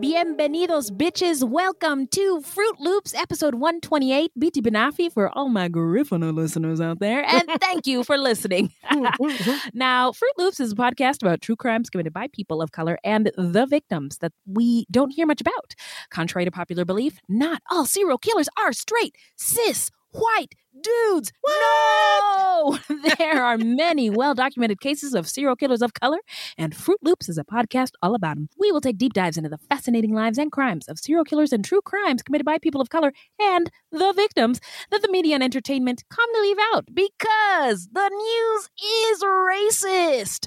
Bienvenidos, bitches. Welcome to Fruit Loops, episode 128. Buiti binafi for all my Garifuna listeners out there, and thank you for listening. now, Fruit Loops is a podcast about true crimes committed by people of color and the victims that we don't hear much about. Contrary to popular belief, not all serial killers are straight, cis, white dudes. No! there are many well documented cases of serial killers of color, and Fruit Loops is a podcast all about them. We will take deep dives into the fascinating lives and crimes of serial killers and true crimes committed by people of color and the victims that the media and entertainment commonly leave out because the news is racist.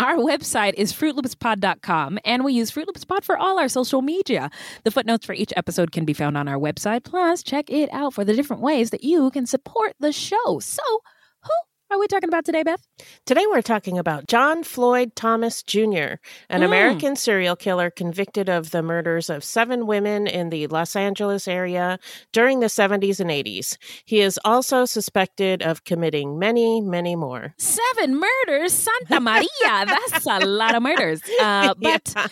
our website is fruitloopspod.com, and we use Fruit Loops Pod for all our social media. The footnotes for each episode can be found on our website. Plus, check it out for the different ways that you can support the show. So, are we talking about today, Beth? Today we're talking about John Floyd Thomas Jr., an Mm. American serial killer convicted of the murders of seven women in the Los Angeles area during the 70s and 80s. He is also suspected of committing many, many more. Seven murders, Santa Maria. That's a lot of murders. Uh, but Yeah.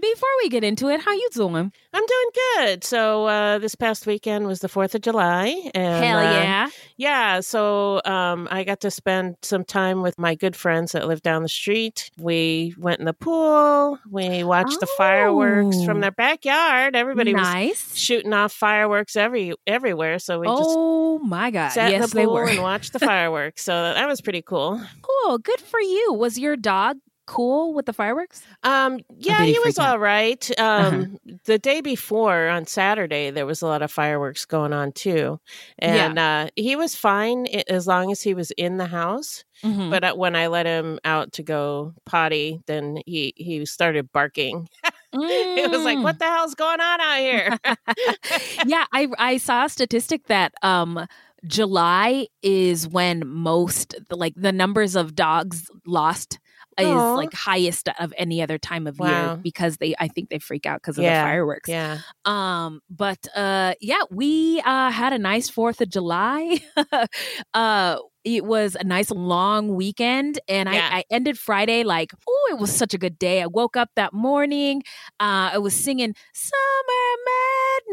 before we get into it, how you doing? I'm doing good. So uh, this past weekend was the 4th of July. And, Hell uh, yeah. Yeah, so um, I got to spend some time with my good friends that live down the street. We went in the pool. We watched the fireworks from Oh. their backyard. Everybody was nice. shooting off fireworks every everywhere. So we just Oh my God. sat in the they pool were. and watched the fireworks. So that was pretty cool. Cool. Good for you. Was your dog cool with the fireworks? Um, yeah, he he was freak out? all right. Uh-huh. Um, the day before on Saturday, there was a lot of fireworks going on too, and uh, he was fine as long as he was in the house. Mhm. But uh, when I let him out to go potty, then he he started barking. it was like, Mm. "What the hell's going on out here?" yeah, I I saw a statistic that um July is when most like the numbers of dogs lost is like highest of any other time of Wow. year because they I think they freak out because of Yeah, the fireworks. yeah. Um but uh yeah, we uh had a nice 4th of July. uh it was a nice long weekend, and Yeah. I, I ended Friday like, oh, it was such a good day. I woke up that morning. Uh, I was singing "Summer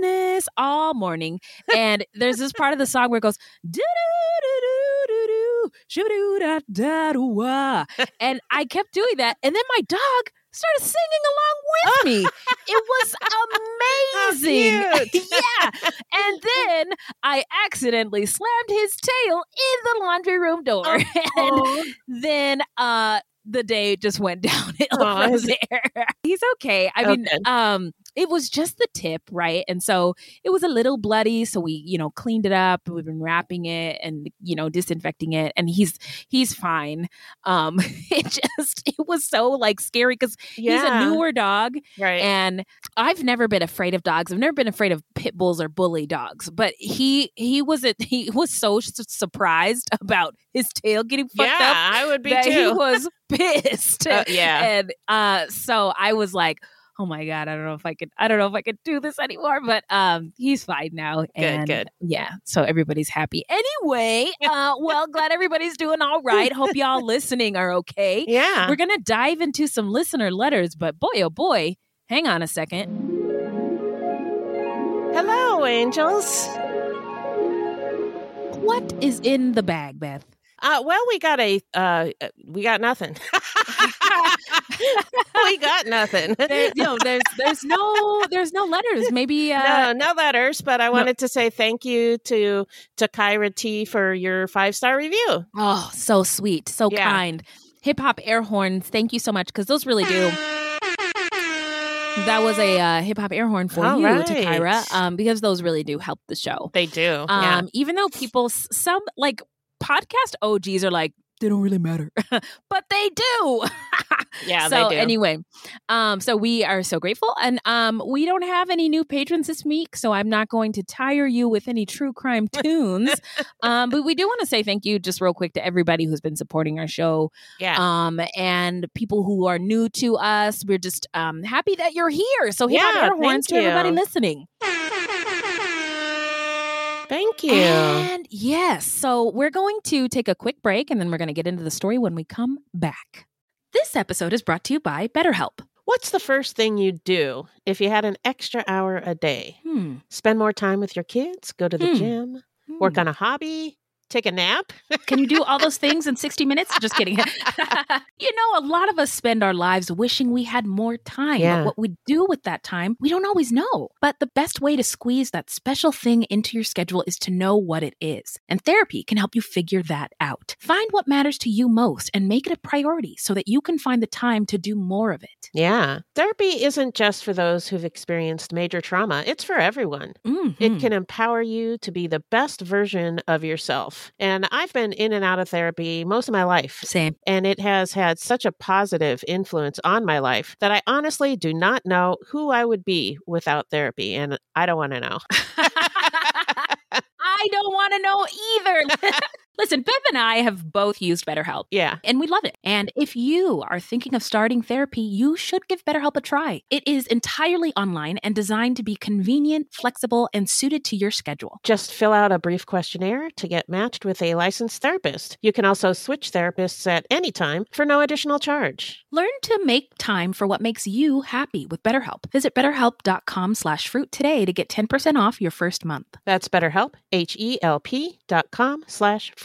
Madness" all morning, and there's this part of the song where it goes do do do do do shoo da da do and I kept doing that, and then my dog started singing along with me. it was amazing. yeah. And then I accidentally slammed his tail in the laundry room door. Oh. and then uh the day just went downhill Aw, from there. He's okay. I mean, um, it was just the tip, right? And so it was a little bloody, so we, you know, cleaned it up. We've been wrapping it and you know disinfecting it, and he's he's fine. Um, it just it was so like scary because he's a newer dog, Right. and I've never been afraid of dogs. I've never been afraid of pit bulls or bully dogs. But he he was a, he was so su- surprised about his tail getting fucked yeah, up I would be that he was pissed. Uh, yeah. and uh, so I was like. Oh my god! I don't know if I could. I don't know if I could do this anymore. But um, he's fine now. and good. Yeah. So everybody's happy. Anyway, uh, well, glad everybody's doing all right. Hope y'all listening are okay. yeah. We're going to dive into some listener letters, but boy, oh boy, hang on a second. Hello, angels. What is in the bag, Beth? Uh, well, we got a uh, uh, we got nothing. we got nothing. There, no, there's there's no there's no letters. Maybe no, uh, no letters, but I wanted to say thank you to to Kyra T for your five star review. oh, so sweet, so Yeah. kind. Hip hop air horns, thank you so much because those really do. That was a uh, hip hop air horn for All you right. Kyra, um, because those really do help the show. They do. Um, yeah. even though people, some like podcast OGs are like, they don't really matter, but they do. Yeah, so they do. anyway, um, so we are so grateful, and um, we don't have any new patrons this week, so I'm not going to tire you with any true crime tunes. um, but we do want to say thank you, just real quick, to everybody who's been supporting our show, yeah. um, and people who are new to us. We're just um happy that you're here. So hop Yeah, air horns to everybody listening. Thank you. And yes, so we're going to take a quick break and then we're going to get into the story when we come back. This episode is brought to you by BetterHelp. What's the first thing you'd do if you had an extra hour a day? Hmm. Spend more time with your kids, go to the Hmm. gym, work Hmm. on a hobby, take a nap? Can you do all those things in 60 minutes? Just kidding. you know, a lot of us spend our lives wishing we had more time. Yeah. But what we do with that time, we don't always know. But the best way to squeeze that special thing into your schedule is to know what it is. And therapy can help you figure that out. Find what matters to you most and make it a priority so that you can find the time to do more of it. Yeah. Therapy isn't just for those who've experienced major trauma, it's for everyone. Mhm. It can empower you to be the best version of yourself. And I've been in and out of therapy most of my life. Same. And it has had such a positive influence on my life that I honestly do not know who I would be without therapy. And I don't want to know. I don't want to know either. Listen, Beth and I have both used BetterHelp. Yeah. and we love it. And if you are thinking of starting therapy, you should give BetterHelp a try. It is entirely online and designed to be convenient, flexible, and suited to your schedule. Just fill out a brief questionnaire to get matched with a licensed therapist. You can also switch therapists at any time for no additional charge. Learn to make time for what makes you happy with BetterHelp. Visit betterhelp.com slash fruit today to get 10% off your first month. That's BetterHelp, H-E-L-P dot com slash fruit.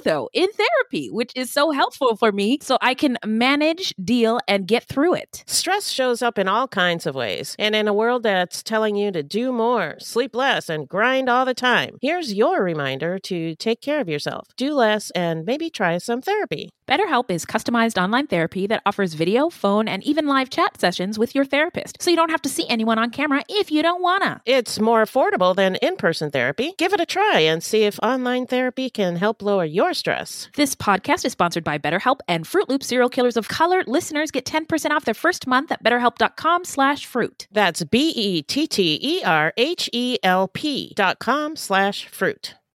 though in therapy, which is so helpful for me, so I can manage, deal, and get through it. Stress shows up in all kinds of ways. And in a world that's telling you to do more, sleep less, and grind all the time, here's your reminder to take care of yourself, do less, and maybe try some therapy. BetterHelp is customized online therapy that offers video, phone, and even live chat sessions with your therapist, so you don't have to see anyone on camera if you don't wanna. It's more affordable than in person therapy. Give it a try and see if online therapy can help lower your stress. This podcast is sponsored by BetterHelp and Fruit Loop Serial Killers of Color. Listeners get 10% off their first month at betterhelp.com slash fruit. That's B E T T E R H E L P dot com slash fruit.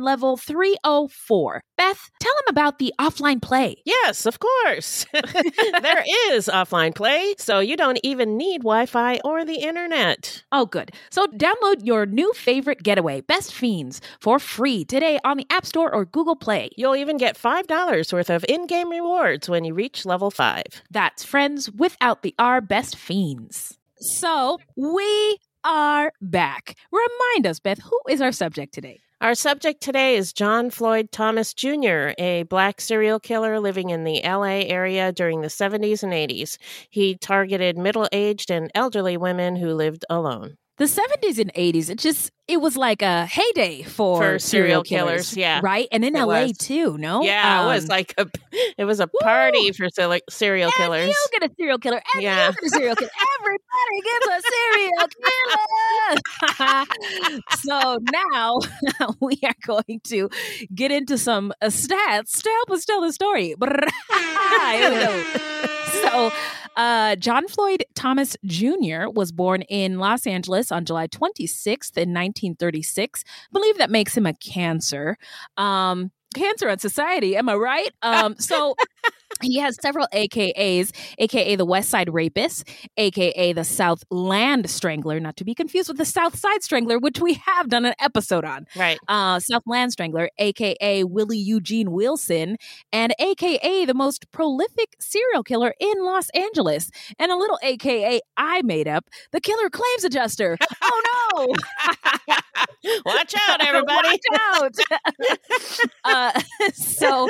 level 304. Beth, tell him about the offline play. Yes, of course. there is offline play, so you don't even need Wi Fi or the internet. Oh, good. So download your new favorite getaway, Best Fiends, for free today on the App Store or Google Play. You'll even get $5 worth of in game rewards when you reach level 5. That's friends without the R Best Fiends. So we are back. Remind us, Beth, who is our subject today? Our subject today is John Floyd Thomas Jr., a black serial killer living in the LA area during the 70s and 80s. He targeted middle aged and elderly women who lived alone. The 70s and 80s, it just it was like a heyday for, For serial killers, killers, yeah. Right? And in It LA was. too, no? Yeah, it was Um, like a it was a party Woo! for serial and killers. you get a serial killer, and Yeah. you get a serial killer. Everybody gets a serial killer. so now we are going to get into some uh, stats to help us tell the story. Here we go. So, uh, John Floyd Thomas Jr. was born in Los Angeles on July 26th in 1936. I believe that makes him a cancer. Um, cancer on society, am I right? Um, so he has several AKAs, aka the West Side Rapist, aka the South Land Strangler, not to be confused with the South Side Strangler, which we have done an episode on. Right. Uh, South Land Strangler, aka Willie Eugene Wilson, and aka the most prolific serial killer in Los Angeles, and a little aka I made up, the Killer Claims Adjuster. oh no! Watch out, everybody. Watch out! uh, so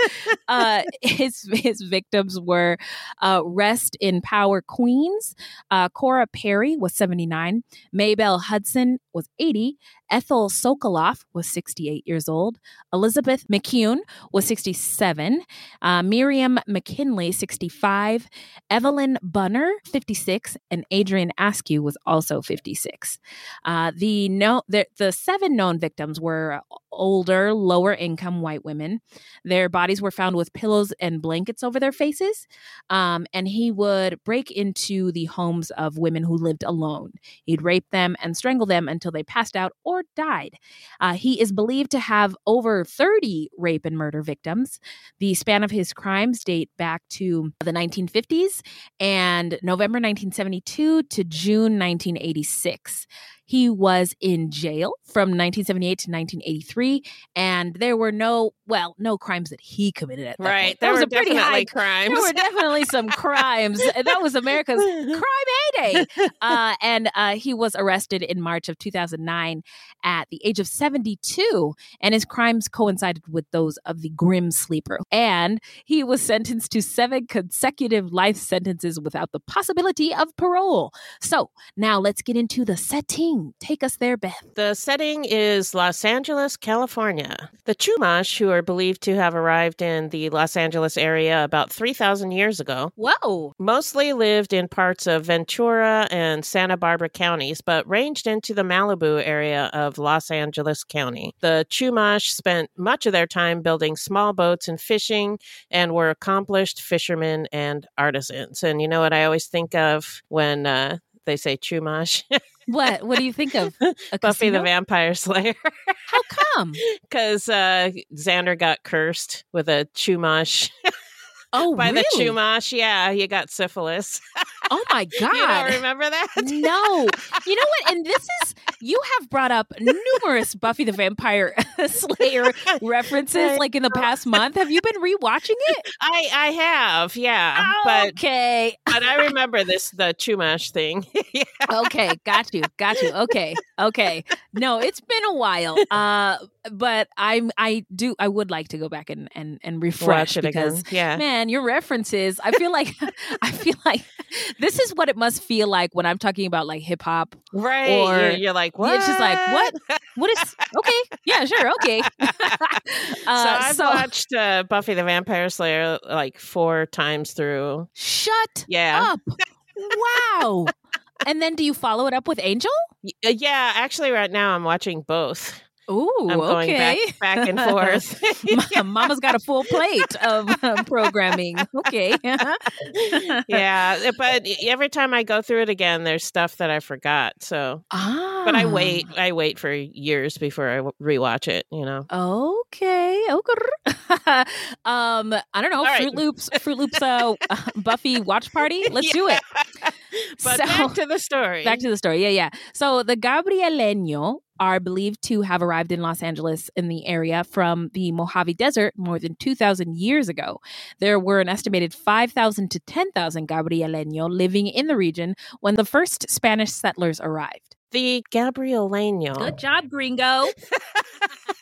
uh, his his victims were uh, Rest in Power Queens. Uh, Cora Perry was 79. Maybelle Hudson was 80. Ethel Sokoloff was 68 years old. Elizabeth McKeown was 67. Uh, Miriam McKinley, 65. Evelyn Bunner, 56. And Adeline Skew was also 56. Uh, the, no, the, the seven known victims were older, lower income white women. Their bodies were found with pillows and blankets over their faces. Um, and he would break into the homes of women who lived alone. He'd rape them and strangle them until they passed out or died. Uh, he is believed to have over 30 rape and murder victims. The span of his crimes date back to the 1950s and November 1972 to June 1986. He was in jail from 1978 to 1983, and there were no, well, no crimes that he committed at that Right. point. There That was were a pretty definitely high crimes. There were definitely some crimes. That was America's crime heyday. Uh, and uh, he was arrested in March of 2009 at the age of 72, and his crimes coincided with those of the Grim Sleeper. And he was sentenced to seven consecutive life sentences without the possibility of parole. So now let's get into the setting. Take us there, Beth. The setting is Los Angeles, California. The Chumash, who are believed to have arrived in the Los Angeles area about 3,000 years ago, Whoa. mostly lived in parts of Ventura and Santa Barbara counties, but ranged into the Malibu area of Los Angeles County. The Chumash spent much of their time building small boats and fishing and were accomplished fishermen and artisans. And you know what I always think of when uh, they say Chumash? What? What do you think of? A Buffy the? Vampire Slayer. How come? Because uh, Xander got cursed with a Chumash. Oh, By the? Chumash. Yeah, you got syphilis. Oh my God. You don't remember that? No. You know what? And this is, you have brought up numerous Buffy the Vampire Slayer references like in the past month. Have you been rewatching it? I I have, yeah. But okay. but I remember this the Chumash thing. yeah. Okay. Got you. Got you. Okay. Okay. No, it's been a while. Uh, but I'm, I do, I would like to go back and, and, and refresh it again. because Yeah. man, your references, I feel like, I feel like this is what it must feel like when I'm talking about like hip hop Right. Or- you're, you're like, what? It's just like, what? What is okay? Yeah, sure, okay. so uh, I've so watched uh, Buffy the Vampire Slayer like four times through. shut Yeah. up! Wow. and then do you follow it up with Angel? Uh, Yeah, actually, right now I'm watching both. Ooh, I'm going okay. back, back and forth. Ma- Mama's got a full plate of uh, programming. Okay. yeah, uh, but every time I go through it again, there's stuff that I forgot. So, Ah. but I wait. I wait for years before I rewatch it. You know. Okay. Okay. um, I don't know. All right. Fruit Loops. Fruit Loops. Uh, Buffy watch party. Let's do it. But So- back to the story. Back to the story. Yeah, yeah. So the Gabrieleño are believed to have arrived in Los Angeles in the area from the Mojave Desert more than 2,000 years ago. There were an estimated 5,000 to 10,000 Gabrieleño living in the region when the first Spanish settlers arrived. the Gabrieleño. Good job, gringo.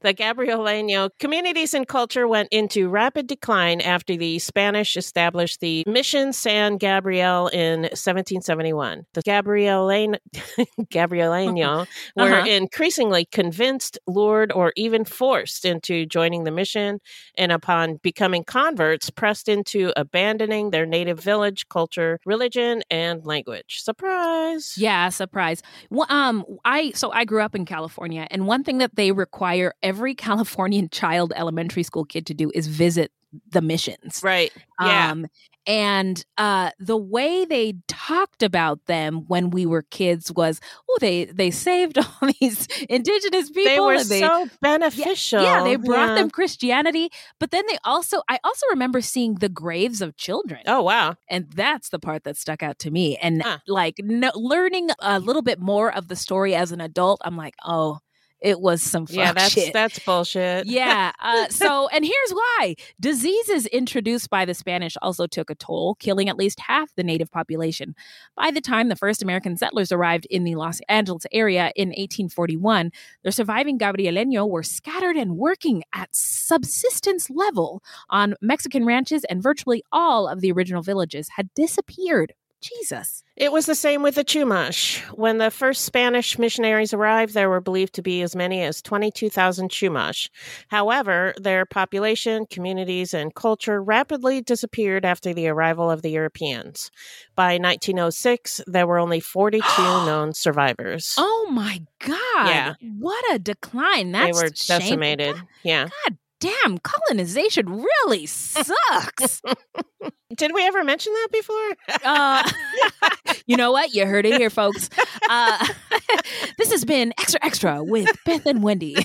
The Gabrieleño communities and culture went into rapid decline after the Spanish established the Mission San Gabriel in 1771. The Gabrieleño, Gabrieleño were Uh-huh. increasingly convinced, lured, or even forced into joining the mission, and upon becoming converts, pressed into abandoning their native village, culture, religion, and language. Surprise! Yeah, surprise. Well, um, I so I grew up in California, and one thing that they require every Californian child, elementary school kid, to do is visit the missions. Right. Yeah. Um, and uh, the way they talked about them when we were kids was, oh, they they saved all these indigenous people. they were they, so beneficial. yeah, they brought Yeah. them Christianity, but then they also, I also remember seeing the graves of children. Oh wow! And that's the part that stuck out to me. And Huh. like no, learning a little bit more of the story as an adult, I'm like, oh, it was some fuck Yeah, that's shit. that's bullshit. yeah. Uh, so, and here's why diseases introduced by the Spanish also took a toll, killing at least half the native population. By the time the first American settlers arrived in the Los Angeles area in 1841, the surviving Gabrieleño were scattered and working at subsistence level on Mexican ranches, and virtually all of the original villages had disappeared. Jesus. It was the same with the Chumash. When the first Spanish missionaries arrived, there were believed to be as many as 22,000 Chumash. However, their population, communities, and culture rapidly disappeared after the arrival of the Europeans. By 1906, there were only 42 known survivors. Oh my God. Yeah. What a decline. That's they were shameful. decimated. Yeah. God damn, colonization really sucks. Did we ever mention that before? uh, you know what? You heard it here, folks. Uh, this has been Extra Extra with Beth and Wendy.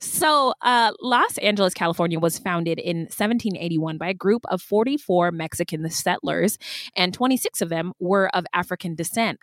so, uh, Los Angeles, California was founded in 1781 by a group of 44 Mexican settlers, and 26 of them were of African descent.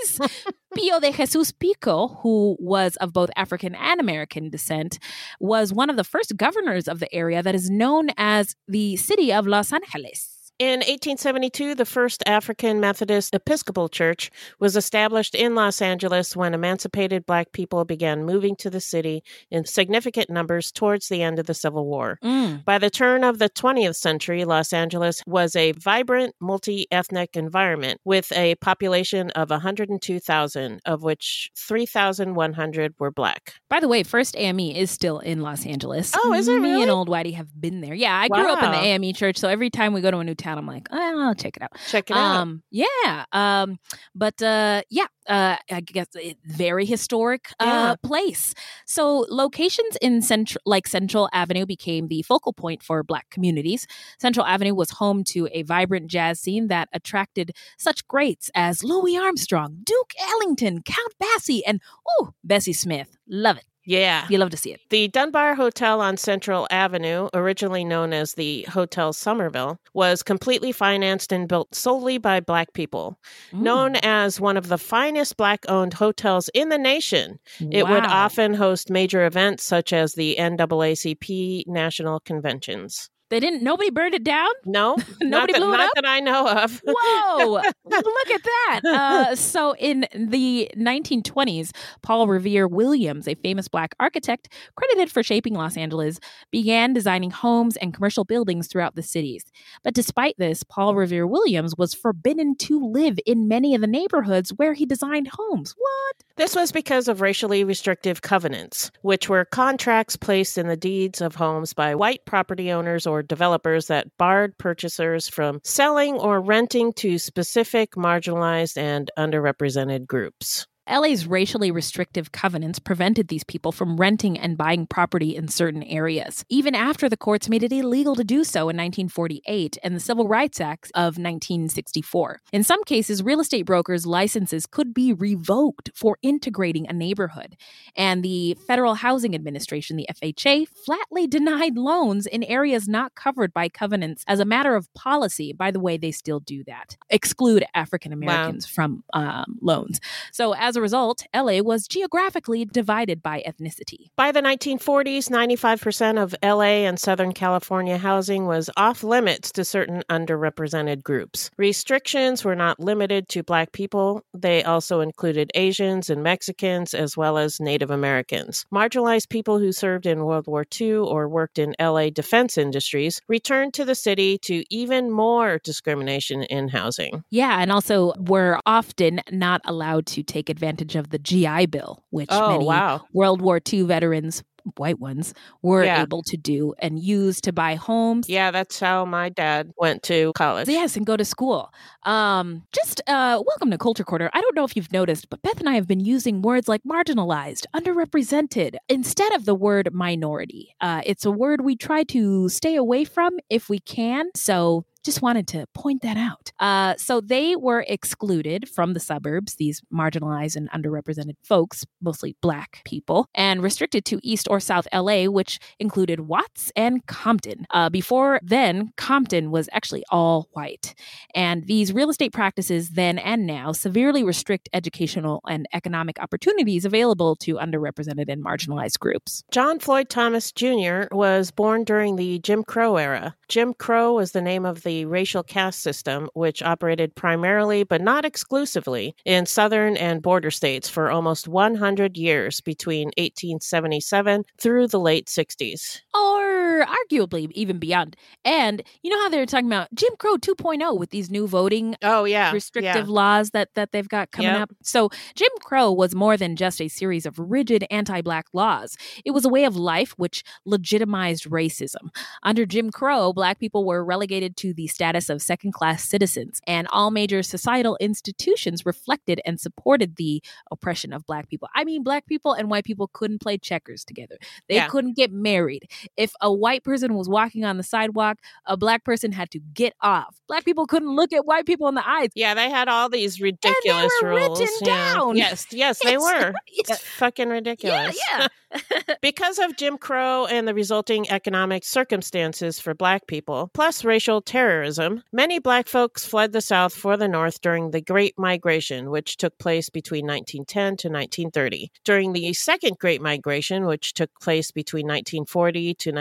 Luis. Pio de Jesus Pico, who was of both African and American descent, was one of the first governors of the area that is known as the city of Los Angeles. In 1872, the first African Methodist Episcopal Church was established in Los Angeles when emancipated black people began moving to the city in significant numbers towards the end of the Civil War. Mm. By the turn of the 20th century, Los Angeles was a vibrant, multi ethnic environment with a population of 102,000, of which 3,100 were black. By the way, First AME is still in Los Angeles. Oh, is it Me really? and Old Whitey have been there. Yeah, I grew up in the AME church, so every time we go to a new town, I'm like, oh, I'll check it out. Check it out. Um, yeah. Um, but uh, yeah, uh, I guess it, very historic uh, Yeah. place. So locations in central, like Central Avenue, became the focal point for Black communities. Central Avenue was home to a vibrant jazz scene that attracted such greats as Louis Armstrong, Duke Ellington, Count Basie, and oh, Bessie Smith. Love it. Yeah. You love to see it. The Dunbar Hotel on Central Avenue, originally known as the Hotel Somerville, was completely financed and built solely by Black people. Known as one of the finest Black owned hotels in the nation, it would often host major events such as the NAACP national conventions. They didn't. Nobody burned it down. No, Nobody that, blew it not up? that I know of. Whoa! Look at that. Uh, so, in the 1920s, Paul Revere Williams, a famous black architect credited for shaping Los Angeles, began designing homes and commercial buildings throughout the cities. But despite this, Paul Revere Williams was forbidden to live in many of the neighborhoods where he designed homes. What? This was because of racially restrictive covenants, which were contracts placed in the deeds of homes by white property owners or developers that barred purchasers from selling or renting to specific marginalized and underrepresented groups. LA's racially restrictive covenants prevented these people from renting and buying property in certain areas, even after the courts made it illegal to do so in 1948 and the Civil Rights Act of 1964. In some cases, real estate brokers' licenses could be revoked for integrating a neighborhood. And the Federal Housing Administration, the FHA, flatly denied loans in areas not covered by covenants as a matter of policy. By the way, they still do that. Exclude African Americans from um, loans. So as a result, LA was geographically divided by ethnicity. By the 1940s, 95% of LA and Southern California housing was off limits to certain underrepresented groups. Restrictions were not limited to Black people, they also included Asians and Mexicans, as well as Native Americans. Marginalized people who served in World War II or worked in LA defense industries returned to the city to even more discrimination in housing. Yeah, and also were often not allowed to take advantage of the GI Bill, which Oh, many wow. World War II veterans, white ones, were Yeah. able to do and use to buy homes. Yeah, that's how my dad went to college. Yes, and go to school. Um, just uh, welcome to Culture Quarter. I don't know if you've noticed, but Beth and I have been using words like marginalized, underrepresented, instead of the word minority. Uh, it's a word we try to stay away from if we can. So just wanted to point that out. Uh, so they were excluded from the suburbs, these marginalized and underrepresented folks, mostly black people, and restricted to East or South LA, which included Watts and Compton. Uh, before then, Compton was actually all white. And these real estate practices then and now severely restrict educational and economic opportunities available to underrepresented and marginalized groups. John Floyd Thomas Jr. was born during the Jim Crow era. Jim Crow was the name of the racial caste system, which operated primarily but not exclusively in southern and border states for almost 100 years between 1877 through the late 60s. Or arguably even beyond. And you know how they're talking about Jim Crow 2.0 with these new voting Oh, yeah. restrictive yeah. laws that that they've got coming Yep. up. So Jim Crow was more than just a series of rigid anti-black laws. It was a way of life which legitimized racism. Under Jim Crow, black people were relegated to the status of second-class citizens, and all major societal institutions reflected and supported the oppression of black people. I mean, black people and white people couldn't play checkers together. They Yeah. couldn't get married. If a white white person was walking on the sidewalk, a black person had to get off. Black people couldn't look at white people in the eyes. Yeah, they had all these ridiculous rules. written yeah. down. Yes, yes, they It's- were. it's- It's fucking ridiculous. Yeah, yeah. because of Jim Crow and the resulting economic circumstances for black people, plus racial terrorism, many black folks fled the South for the North during the Great Migration, which took place between 1910 to 1930. During the Second Great Migration, which took place between 1940 to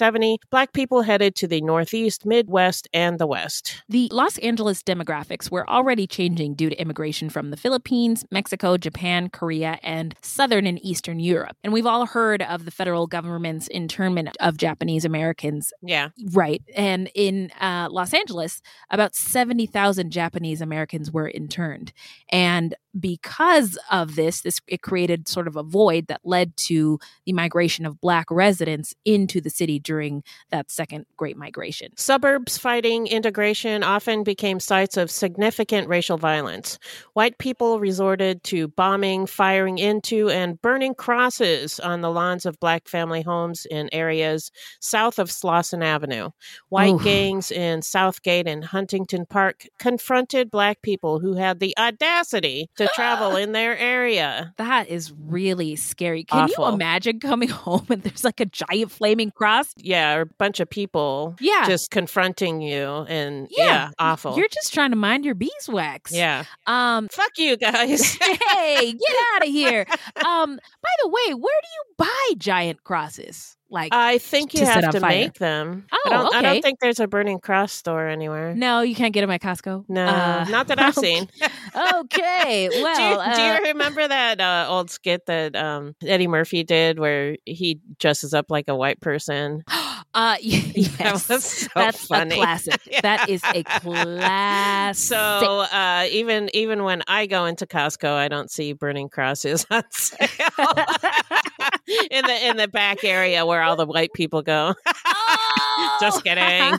1970, black people headed to the Northeast, Midwest, and the West. The Los Angeles demographics were already changing due to immigration from the Philippines, Mexico, Japan, Korea, and southern and eastern Europe. And we've all heard of the federal government's internment of Japanese Americans. Yeah. Right. And in uh, Los Angeles, about 70,000 Japanese Americans were interned. And because of this, this it created sort of a void that led to the migration of black residents into the city during that second Great Migration. Suburbs fighting integration often became sites of significant racial violence. White people resorted to bombing, firing into, and burning crosses on the lawns of black family homes in areas south of Slauson Avenue. White gangs in Southgate and Huntington Park confronted black people who had the audacity to travel in their area. That is really scary. Can you imagine coming home and there's like a giant flaming cross? Yeah, or a bunch of people Yeah. just confronting you and Yeah. yeah, awful. You're just trying to mind your beeswax. yeah. Um Fuck you guys. hey, get out of here. Um by the way, where do you buy giant crosses? Like I think you to have to fire. make them. Oh, I don't, I don't think there's a burning cross store anywhere. No, you can't get them at Costco. No, Uh, not that I've seen. okay. Well, do, you, do uh, you remember that uh, old skit that um, Eddie Murphy did where he dresses up like a white person? uh yes. That so That's funny. a classic. That is a classic. So uh, even even when I go into Costco, I don't see burning crosses on sale in the in the back area where all the white people go. Just kidding.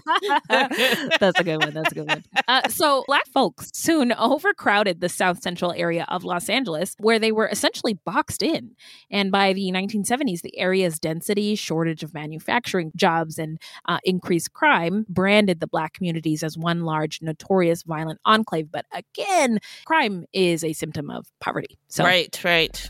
That's a good one. That's a good one. Uh, so, black folks soon overcrowded the south central area of Los Angeles, where they were essentially boxed in. And by the 1970s, the area's density, shortage of manufacturing jobs, and uh, increased crime branded the black communities as one large, notorious, violent enclave. But again, crime is a symptom of poverty. So, Right, right.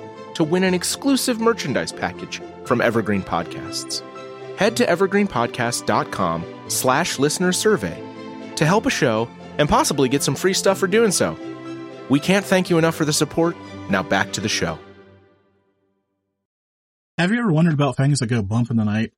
to win an exclusive merchandise package from Evergreen Podcasts. Head to evergreenpodcast.com slash listener survey to help a show and possibly get some free stuff for doing so. We can't thank you enough for the support. Now back to the show. Have you ever wondered about things that go bump in the night,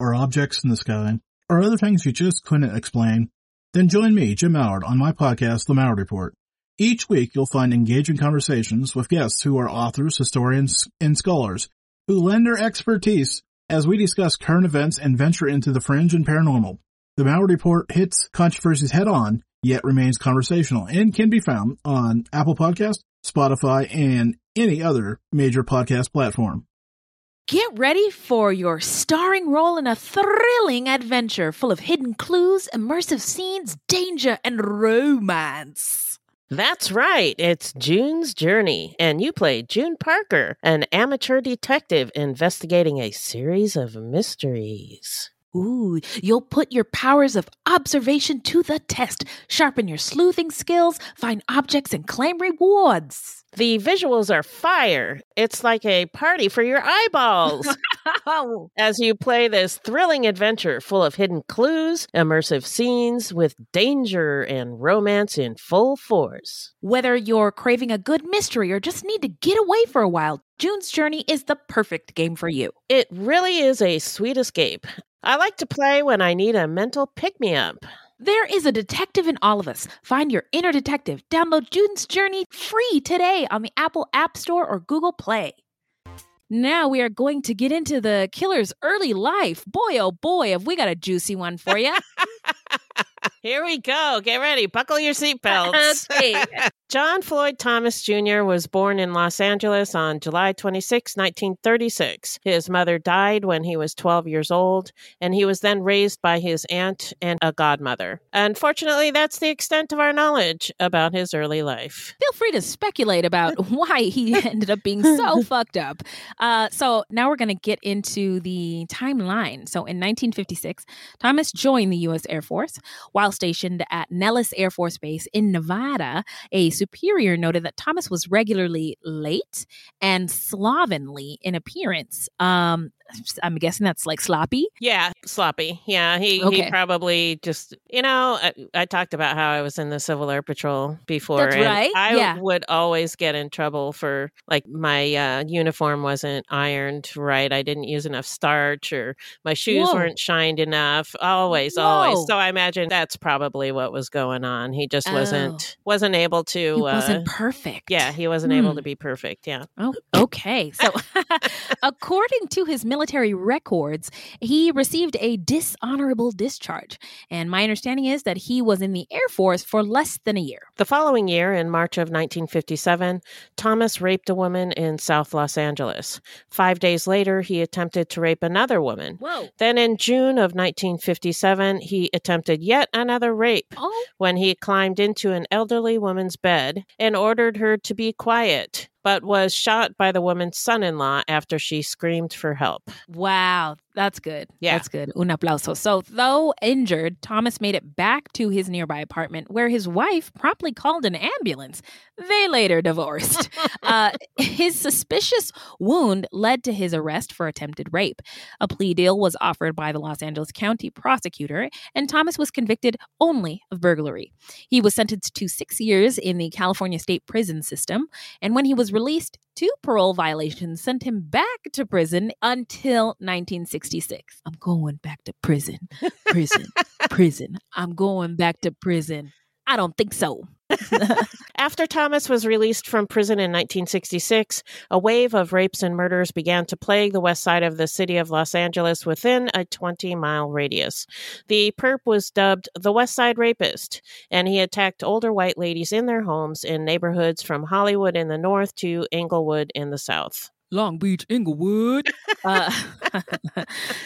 or objects in the sky, or other things you just couldn't explain? Then join me, Jim Malliard, on my podcast, The Malliard Report. Each week you'll find engaging conversations with guests who are authors, historians, and scholars who lend their expertise as we discuss current events and venture into the fringe and paranormal. The Malliard Report hits controversies head on, yet remains conversational and can be found on Apple Podcast, Spotify, and any other major podcast platform. Get ready for your starring role in a thrilling adventure full of hidden clues, immersive scenes, danger, and romance. That's right. It's June's Journey, and you play June Parker, an amateur detective investigating a series of mysteries. Ooh, you'll put your powers of observation to the test, sharpen your sleuthing skills, find objects, and claim rewards. The visuals are fire. It's like a party for your eyeballs. As you play this thrilling adventure full of hidden clues, immersive scenes with danger and romance in full force. Whether you're craving a good mystery or just need to get away for a while, June's Journey is the perfect game for you. It really is a sweet escape. I like to play when I need a mental pick me up. There is a detective in all of us. Find your inner detective. Download June's Journey free today on the Apple App Store or Google Play. Now we are going to get into the killer's early life. Boy, oh boy, have we got a juicy one for you. Here we go. Get ready. Buckle your seatbelts. okay. John Floyd Thomas Jr. was born in Los Angeles on July 26, 1936. His mother died when he was 12 years old, and he was then raised by his aunt and a godmother. Unfortunately, that's the extent of our knowledge about his early life. Feel free to speculate about why he ended up being so fucked up. Uh, so now we're going to get into the timeline. So in 1956, Thomas joined the U.S. Air Force. While stationed at Nellis Air Force Base in Nevada, a superior noted that Thomas was regularly late and slovenly in appearance. Um, I'm guessing that's like sloppy. Yeah, sloppy. Yeah, he Okay. he probably just you know I, I talked about how I was in the Civil Air Patrol before. That's right, I yeah. would always get in trouble for like my uh, uniform wasn't ironed right. I didn't use enough starch, or my shoes Whoa. weren't shined enough. Always, Whoa. always. So I imagine that's probably what was going on. He just wasn't wasn't able to. He wasn't uh, perfect. Yeah, he wasn't able Hmm. to be perfect. Yeah. Oh, okay. So, according to his military records, he received a dishonorable discharge. And my understanding is that he was in the Air Force for less than a year. The following year, in March of 1957, Thomas raped a woman in South Los Angeles. Five days later, he attempted to rape another woman. Whoa. Then in June of 1957, he attempted yet another rape Oh. when he climbed into an elderly woman's bed and ordered her to be quiet, but was shot by the woman's son in law after she screamed for help. Wow, that's good. Yeah. That's good. Un aplauso. So, though injured, Thomas made it back to his nearby apartment where his wife promptly called an ambulance. They later divorced. uh, his suspicious wound led to his arrest for attempted rape. A plea deal was offered by the Los Angeles County prosecutor, and Thomas was convicted only of burglary. He was sentenced to six years in the California state prison system, and when he was released, two parole violations sent him back to prison until 1966. I'm going back to prison. Prison. prison. I'm going back to prison. I don't think so. After Thomas was released from prison in 1966, a wave of rapes and murders began to plague the west side of the city of Los Angeles within a 20 mile radius. The perp was dubbed the West Side Rapist, and he attacked older white ladies in their homes in neighborhoods from Hollywood in the north to Inglewood in the south. Long Beach, Inglewood. Uh,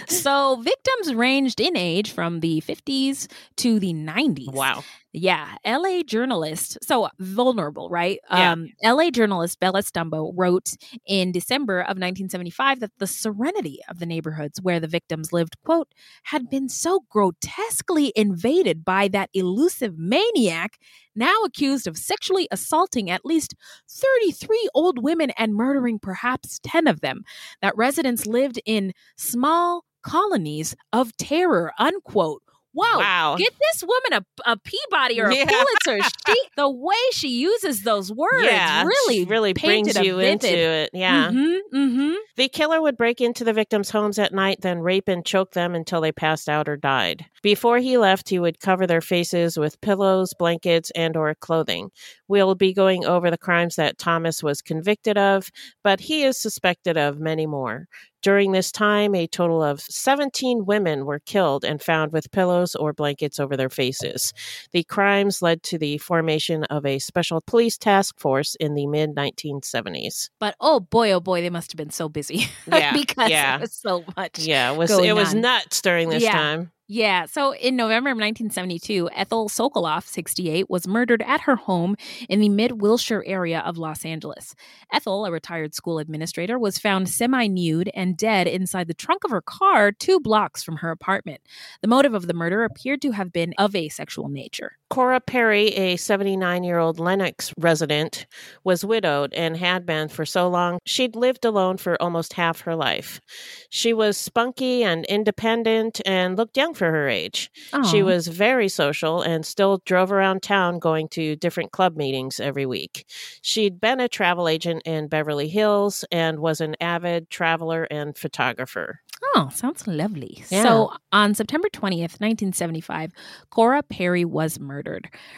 so victims ranged in age from the 50s to the 90s. Wow. Yeah, LA journalist, so vulnerable, right? Yeah. Um, LA journalist Bella Stumbo wrote in December of 1975 that the serenity of the neighborhoods where the victims lived, quote, had been so grotesquely invaded by that elusive maniac now accused of sexually assaulting at least 33 old women and murdering perhaps 10 of them, that residents lived in small colonies of terror, unquote. Whoa. Wow. Get this woman a, a Peabody or a Yeah. Pulitzer. She, the way she uses those words yeah, really, really brings you into it. Yeah. Mm-hmm, mm-hmm. The killer would break into the victims' homes at night, then rape and choke them until they passed out or died. Before he left, he would cover their faces with pillows, blankets, and or clothing. We'll be going over the crimes that Thomas was convicted of, but he is suspected of many more. During this time, a total of 17 women were killed and found with pillows or blankets over their faces. The crimes led to the formation of a special police task force in the mid 1970s. But oh boy, oh boy, they must have been so busy. Yeah, because yeah. it was so much. Yeah, it was it was on. nuts during this Yeah. time. Yeah. So in November of 1972, Ethel Sokoloff, 68, was murdered at her home in the mid Wilshire area of Los Angeles. Ethel, a retired school administrator, was found semi nude and dead inside the trunk of her car two blocks from her apartment. The motive of the murder appeared to have been of a sexual nature. Cora Perry, a 79 year old Lennox resident, was widowed and had been for so long she'd lived alone for almost half her life. She was spunky and independent and looked young for her age. She was very social and still drove around town going to different club meetings every week. She'd been a travel agent in Beverly Hills and was an avid traveler and photographer. Oh, sounds lovely. Yeah. So, on September 20th, 1975, Cora Perry was murdered.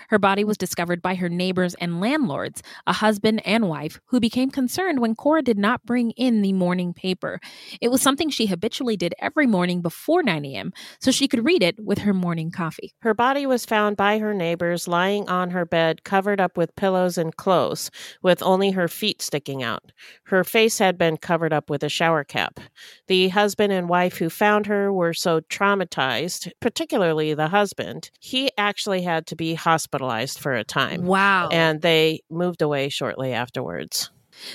Her body was discovered by her neighbors and landlords, a husband and wife, who became concerned when Cora did not bring in the morning paper. It was something she habitually did every morning before 9 a.m., so she could read it with her morning coffee. Her body was found by her neighbors lying on her bed, covered up with pillows and clothes, with only her feet sticking out. Her face had been covered up with a shower cap. The husband and wife who found her were so traumatized, particularly the husband, he actually had to be hospitalized for a time. Wow. And they moved away shortly afterwards.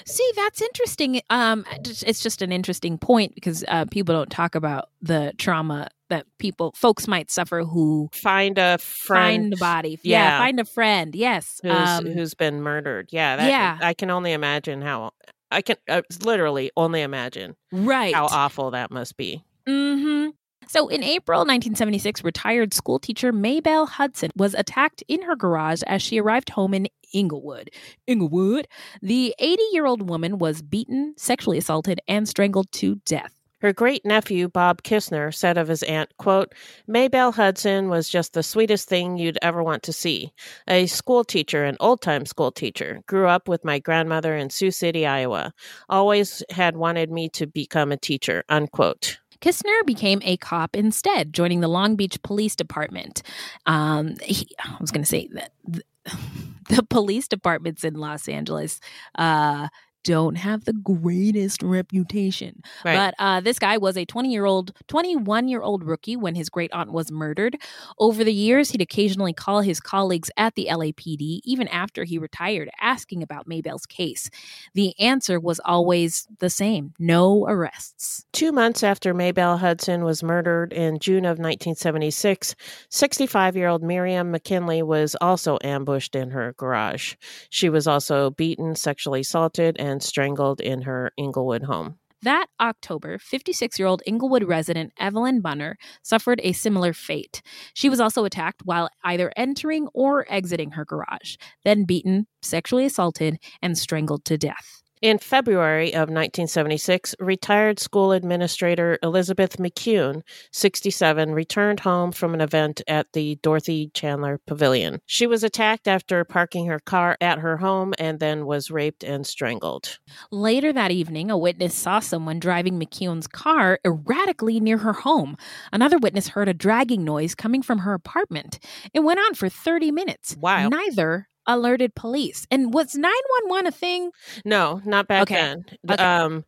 See, that's interesting. Um, it's just an interesting point because uh, people don't talk about the trauma that people, folks might suffer who Find a friend. find the body. Yeah, Yeah. find a friend. Yes. who's, Um, who's been murdered. Yeah, that, Yeah. I can only imagine how. I can uh, literally only imagine right. how awful that must be. hmm So in April 1976, retired schoolteacher Maybelle Hudson was attacked in her garage as she arrived home in Inglewood. Inglewood. The 80 year old woman was beaten, sexually assaulted, and strangled to death. Her great nephew, Bob Kistner, said of his aunt, quote, Maybelle Hudson was just the sweetest thing you'd ever want to see. A schoolteacher, an old time schoolteacher. Grew up with my grandmother in Sioux City, Iowa. Always had wanted me to become a teacher, unquote. Kistner became a cop instead, joining the Long Beach Police Department. Um, he, I was going to say that the, the police departments in Los Angeles uh, don't have the greatest reputation. Right. But uh, this guy was a 20 year old, 21 year old rookie when his great aunt was murdered. Over the years, he'd occasionally call his colleagues at the LAPD, even after he retired, asking about Maybelle's case. The answer was always the same no arrests. Two months after Maybelle Hudson was murdered in June of 1976, 65 year old Miriam McKinley was also ambushed in her garage. She was also beaten, sexually assaulted, and strangled in her Inglewood home. That October, 56 year old Inglewood resident Evelyn Bunner suffered a similar fate. She was also attacked while either entering or exiting her garage, then beaten, sexually assaulted, and strangled to death. In February of 1976, retired school administrator Elizabeth McKeown, 67, returned home from an event at the Dorothy Chandler Pavilion. She was attacked after parking her car at her home and then was raped and strangled. Later that evening, a witness saw someone driving McKeown's car erratically near her home. Another witness heard a dragging noise coming from her apartment. It went on for 30 minutes. Wow. Neither alerted police. And was 911 a thing? No, not back Okay. then. Okay. Um,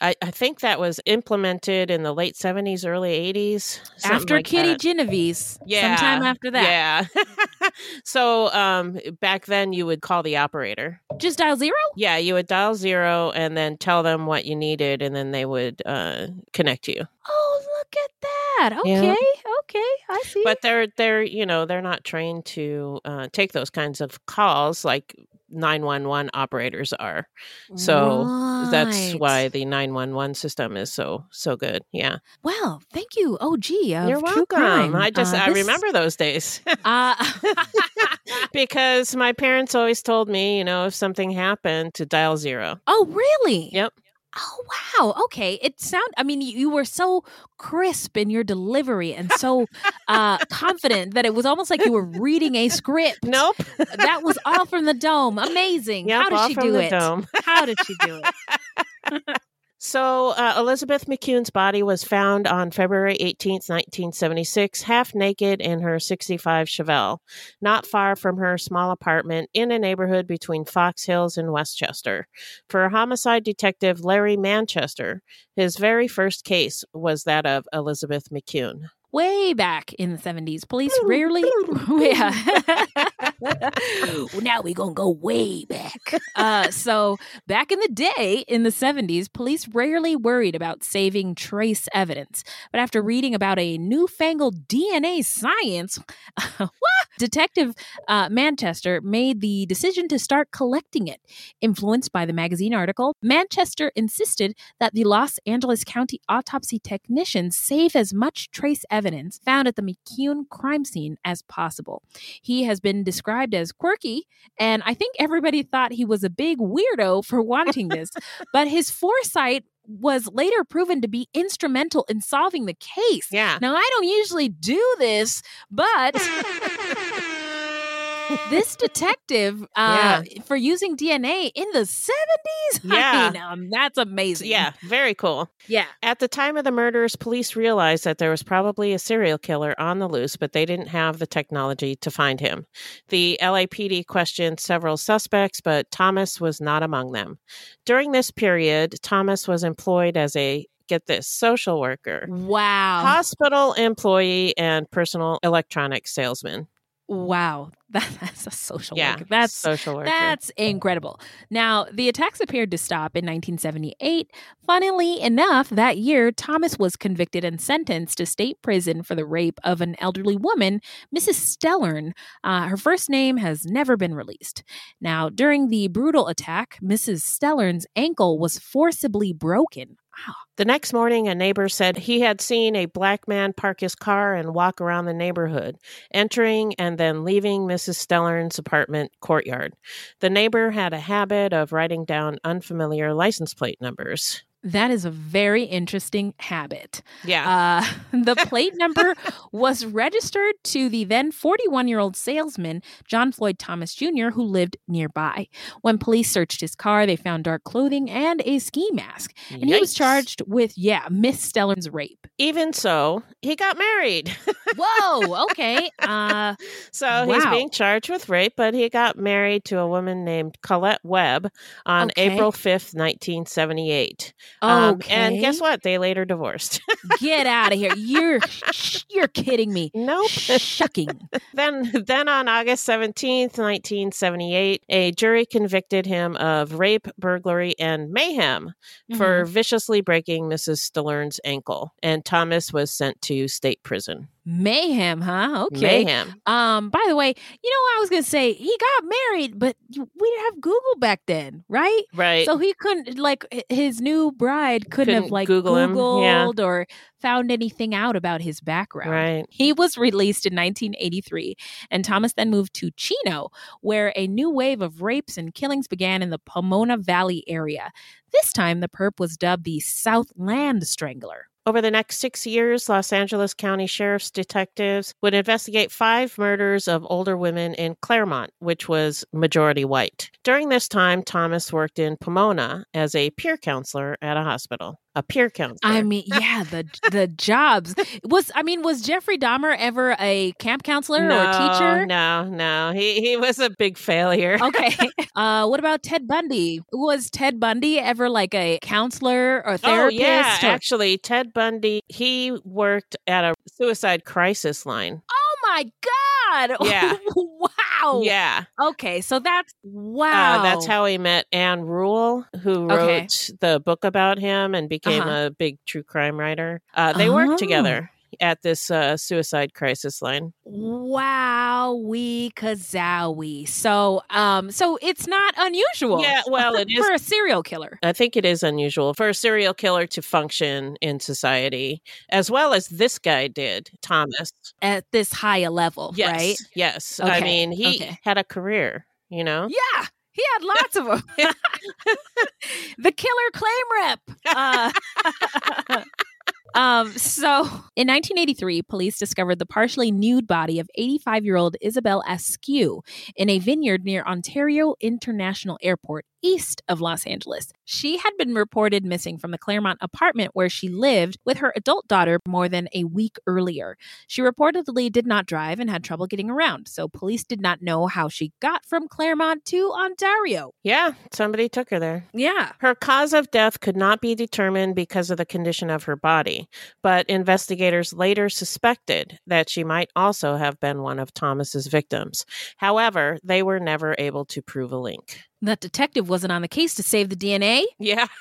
I, I think that was implemented in the late 70s, early 80s. after like Kitty that. Genovese. Yeah. Sometime after that. Yeah. so um, back then you would call the operator. Just dial zero? Yeah, you would dial zero and then tell them what you needed, and then they would uh, connect you. Oh, look at that. Yeah. Okay. I see. But they're they're you know they're not trained to uh, take those kinds of calls like 911 operators are. So that's why the 911 system is so so good. Yeah. Well, thank you, Oh, gee, You're welcome. Crime. I just Uh, I this- remember those days. Uh, because my parents always told me, you know, if something happened to dial zero. oh, really? Yep. Oh, wow. Okay. It sound. I mean, you, you were so crisp in your delivery and so uh, confident that it was almost like you were reading a script. Nope. That was all from the dome. Amazing. Yep, How did she do it? dome. How did she do it? So, uh, Elizabeth McKeown's body was found on February 18, 1976, half naked in her 65 Chevelle, not far from her small apartment in a neighborhood between Fox Hills and Westchester. For homicide detective Larry Manchester, his very first case was that of Elizabeth McKeown. Way back in the 70s, police rarely. yeah. now we're going to go way back. Uh, so, back in the day, in the 70s, police rarely worried about saving trace evidence. But after reading about a newfangled DNA science. Detective uh, Manchester made the decision to start collecting it. Influenced by the magazine article, Manchester insisted that the Los Angeles County autopsy technicians save as much trace evidence found at the McKeown crime scene as possible. He has been described as quirky, and I think everybody thought he was a big weirdo for wanting this, but his foresight was later proven to be instrumental in solving the case. Yeah. Now, I don't usually do this, but this detective, uh, for using DNA in the 70s, Yeah. I mean, um, that's amazing. Yeah, very cool. Yeah. At the time of the murders, police realized that there was probably a serial killer on the loose, but they didn't have the technology to find him. The LAPD questioned several suspects, but Thomas was not among them. During this period, Thomas was employed as a get this social worker, Wow. hospital employee, and personal electronics salesman. Wow. That, that's a social Yeah, worker. That's social worker. That's incredible. Now, the attacks appeared to stop in 1978. Funnily enough, that year, Thomas was convicted and sentenced to state prison for the rape of an elderly woman, Mrs. Stellern. Uh, her first name has never been released. Now, during the brutal attack, Mrs. Stellern's ankle was forcibly broken. The next morning, a neighbor said he had seen a black man park his car and walk around the neighborhood, entering and then leaving Mrs. Stellern's apartment courtyard. The neighbor had a habit of writing down unfamiliar license plate numbers. That is a very interesting habit. Yeah. Uh, the plate number was registered to the then 41 year old salesman, John Floyd Thomas Jr., who lived nearby. When police searched his car, they found dark clothing and a ski mask. And he was charged with, yeah, Miss Stellan's rape. Even so, he got married. Whoa, okay. Uh, so he's being charged with rape, but he got married to a woman named Colette Webb on Okay. April 5th, 1978. Um, and guess what? They later divorced. get out of here. You're you're kidding me. Nope. Shocking. then then on August 17th, 1978, a jury convicted him of rape, burglary, and mayhem for viciously breaking Mrs. Stallern's ankle. And Thomas was sent to state prison. Mayhem, huh? Okay. Mayhem. Um, by the way, you know what I was gonna say? He got married, but we didn't have Google back then, right? Right. So he couldn't like his new bride couldn't, have Couldn't like Google him, yeah. Googled or found anything out about his background. Right. He was released in 1983, and Thomas then moved to Chino, where a new wave of rapes and killings began in the Pomona Valley area. This time, the perp was dubbed the Southland Strangler. Over the next six years, Los Angeles County Sheriff's detectives would investigate five murders of older women in Claremont, which was majority white. During this time, Thomas worked in Pomona as a peer counselor at a hospital. A peer counselor. I mean, yeah, the the jobs was. I mean, was Jeffrey Dahmer ever a camp counselor no, or a teacher? No, no. He he was a big failure. Okay. Uh, what about Ted Bundy? Was Ted Bundy ever like a counselor or therapist? Oh yeah, or- actually, Ted Bundy. He worked at a suicide crisis line. oh my God! Yeah. wow. Yeah, Okay, so that's wow. Uh, that's how he met Ann Rule, who wrote Okay. the book about him and became Uh-huh. a big true crime writer. Uh, they worked Oh. together at this uh, suicide crisis line. Wowie kazowie. So, um, so it's not unusual. Yeah, well, it is. for a serial killer. I think it is unusual for a serial killer to function in society as well as this guy did, Thomas. at this high a level, Yes, right? yes. Yes. I mean, he okay. had a career. You know. Yeah, he had lots of them. the killer claim rep. Uh, um, so in 1983, police discovered the partially nude body of 85 year old Isabel Askew in a vineyard near Ontario International Airport, east of Los Angeles. She had been reported missing from the Claremont apartment where she lived with her adult daughter more than a week earlier. She reportedly did not drive and had trouble getting around, so police did not know how she got from Claremont to Ontario. Yeah, somebody took her there. Yeah. Her cause of death could not be determined because of the condition of her body, but investigators later suspected that she might also have been one of Thomas's victims. However, they were never able to prove a link. That detective wasn't on the case to save the DNA. Yeah.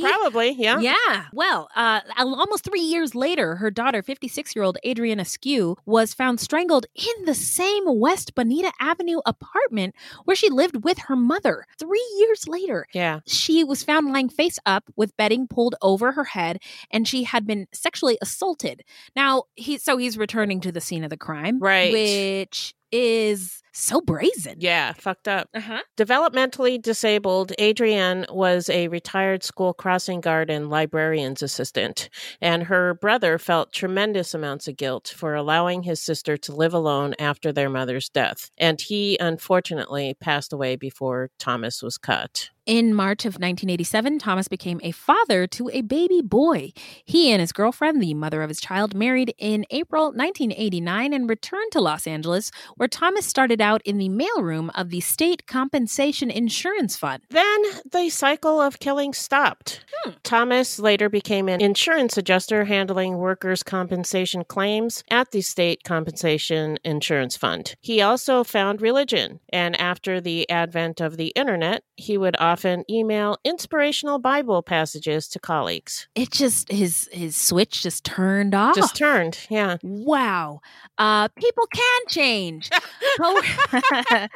Probably, yeah. Yeah. Well, uh, almost three years later, her daughter, 56 year old Adeline Skew, was found strangled in the same West Bonita Avenue apartment where she lived with her mother. Three years later, Yeah. she was found lying face up with bedding pulled over her head and she had been sexually assaulted. Now, he so he's returning to the scene of the crime, Right. Which is so brazen. Yeah, fucked up. Uh-huh. Developmentally disabled, Adeline was a retired school crossing guard and librarian's assistant, and her brother felt tremendous amounts of guilt for allowing his sister to live alone after their mother's death. And he unfortunately passed away before Thomas was cut. In March of 1987, Thomas became a father to a baby boy. He and his girlfriend, the mother of his child, married in April 1989 and returned to Los Angeles, where Thomas started out in the mailroom of the State Compensation Insurance Fund. Then the cycle of killing stopped. Thomas later became an insurance adjuster handling workers' compensation claims at the State Compensation Insurance Fund. He also found religion, and after the advent of the internet, he would often email inspirational Bible passages to colleagues. It just his his switch just turned off. Just turned, yeah. Wow. Uh, people can change. Co-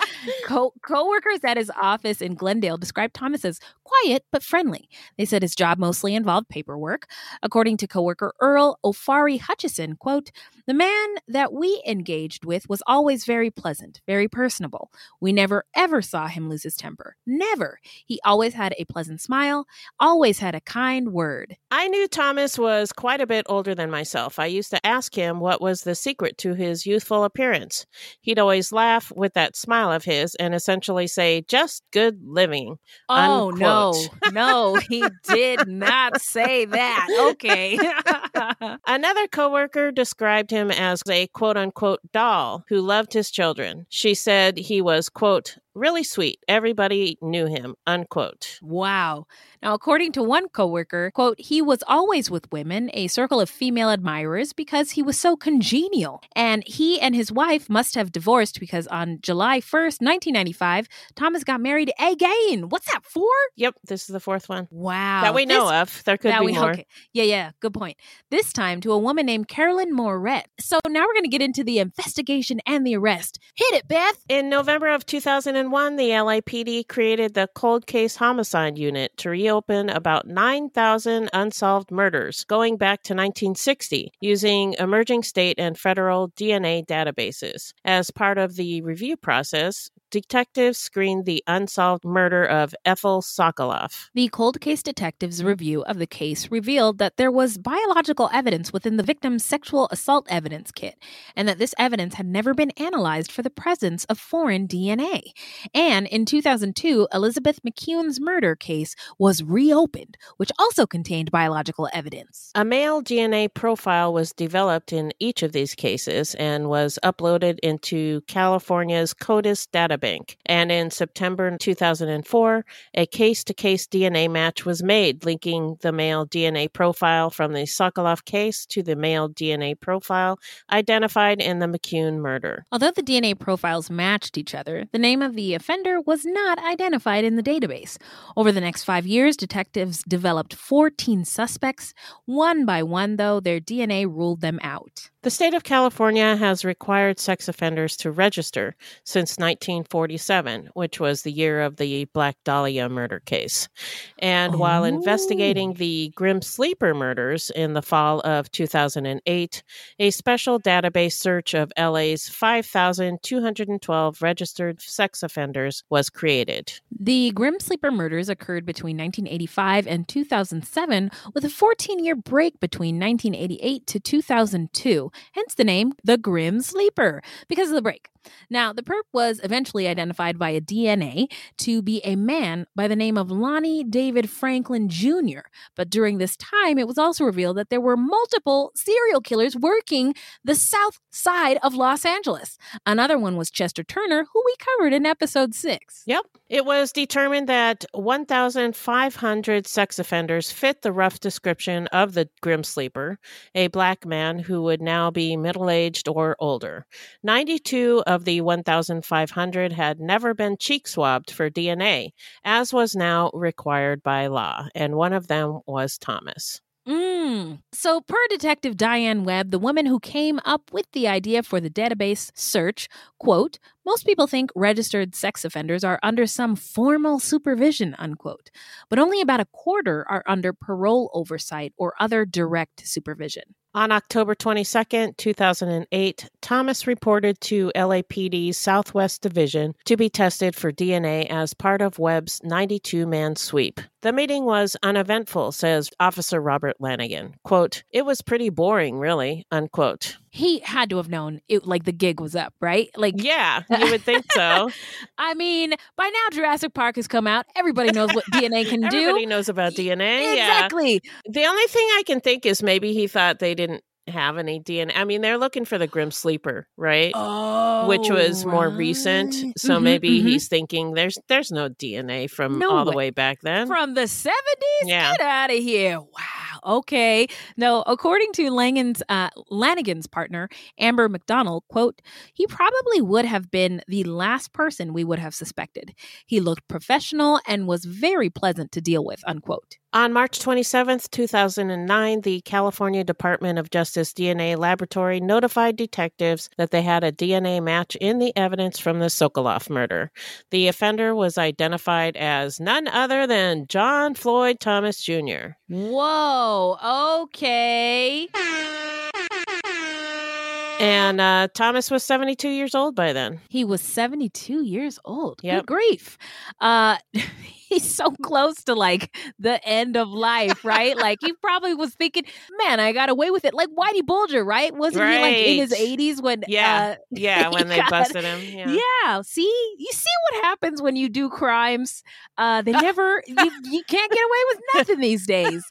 Co- co-workers at his office in Glendale described Thomas as quiet but friendly. They said his job mostly involved paperwork. According to coworker Earl Ofari Hutchinson, quote, the man that we engaged with was always very pleasant, very personable. We never ever saw him lose his temper. Never. He always had a pleasant smile, always had a kind word. I knew Thomas was quite a bit older than myself. I used to ask him what was the secret to his youthful appearance. He'd always laugh with that smile of his and essentially say, just good living. Oh unquote. no, no, he did not say that. Okay. Another coworker described him as a quote unquote doll who loved his children. She said he was, quote, really sweet. Everybody knew him, unquote. Wow. Now, according to one coworker, quote, he was always with women, a circle of female admirers, because he was so congenial. And he and his wife must have divorced because on July 1st, 1995, Thomas got married again. What's that for? Yep, this is the fourth one. Wow. that we know This- of. There could be we- more. okay. Yeah, yeah, good point. This time to a woman named Carolyn Moret. So now we're going to get into the investigation and the arrest. Hit it, Beth. In November of 2001, the LAPD created the Cold Case Homicide Unit to reopen about 9,000 unsolved murders going back to 1960 using emerging state and federal DNA databases. As part of the review process, detectives screened the unsolved murder of Ethel Sokoloff. The cold case detective's review of the case revealed that there was biological evidence within the victim's sexual assault evidence kit, and that this evidence had never been analyzed for the presence of foreign DNA. And in 2002, Elizabeth McKeown's murder case was reopened, which also contained biological evidence. A male DNA profile was developed in each of these cases and was uploaded into California's CODIS databank. And in September 2004, a case to case DNA match was made, linking the male DNA profile from the Sokoloff case to the male DNA profile identified in the McKeown murder. Although the DNA profiles matched each other, the name of the offender was not identified in the database. Over the next five years, detectives developed 14 suspects. One by one, though, their DNA ruled them out. The state of California has required sex offenders to register since 1947, which was the year of the Black Dahlia murder case. And while investigating oh. the Grim Sleeper murders in the fall of 2008, a special database search of LA's 5,212 registered sex offenders was created. The Grim Sleeper murders occurred between 1985 and 2007, with a 14 year break between 1988 to 2002. Hence the name the Grim Sleeper, because of the break. Now, the perp was eventually identified via DNA to be a man by the name of Lonnie David Franklin Jr. But during this time, it was also revealed that there were multiple serial killers working the south side of Los Angeles. Another one was Chester Turner, who we covered in episode six. Yep. It was determined that 1,500 sex offenders fit the rough description of the Grim Sleeper, a black man who would now be middle aged or older. 92 of the 1,500 had never been cheek swabbed for DNA, as was now required by law, and one of them was Thomas. Mm. So, per Detective Diane Webb, the woman who came up with the idea for the database search, quote, most people think registered sex offenders are under some formal supervision, unquote, but only about a quarter are under parole oversight or other direct supervision. On October 22, 2008, Thomas reported to LAPD's Southwest Division to be tested for DNA as part of Webb's 92 man sweep. The meeting was uneventful, says Officer Robert Lanigan. Quote, It was pretty boring, really, unquote. He had to have known it like the gig was up, right? Like Yeah, you would think so. I mean, by now Jurassic Park has come out. Everybody knows what DNA can do. Everybody knows about DNA. Exactly. Yeah. The only thing I can think is maybe he thought they didn't have any DNA. I mean, they're looking for the Grim Sleeper, right? Oh, Which was more recent. So Mhm, maybe mhm. he's thinking there's there's no DNA from No all the way. way back then. From the 70s? Yeah. Get out of here. Wow. Okay. No, according to Langan's, uh, Lanigan's partner, Amber McDonald, quote, he probably would have been the last person we would have suspected. He looked professional and was very pleasant to deal with, unquote. On March 27th, 2009, the California Department of Justice DNA laboratory notified detectives that they had a DNA match in the evidence from the Sokoloff murder. The offender was identified as none other than John Floyd Thomas Jr. Whoa. Okay. And uh, Thomas was 72 years old by then. He was 72 years old. Yep. Good grief. Uh, he's so close to like the end of life, right? like he probably was thinking, man, I got away with it. Like Whitey Bulger, right? Wasn't he like in his 80s when Yeah. uh, Yeah, when they got- busted him. Yeah. Yeah. See, you see what happens when you do crimes. Uh, they never, you, you can't get away with nothing these days.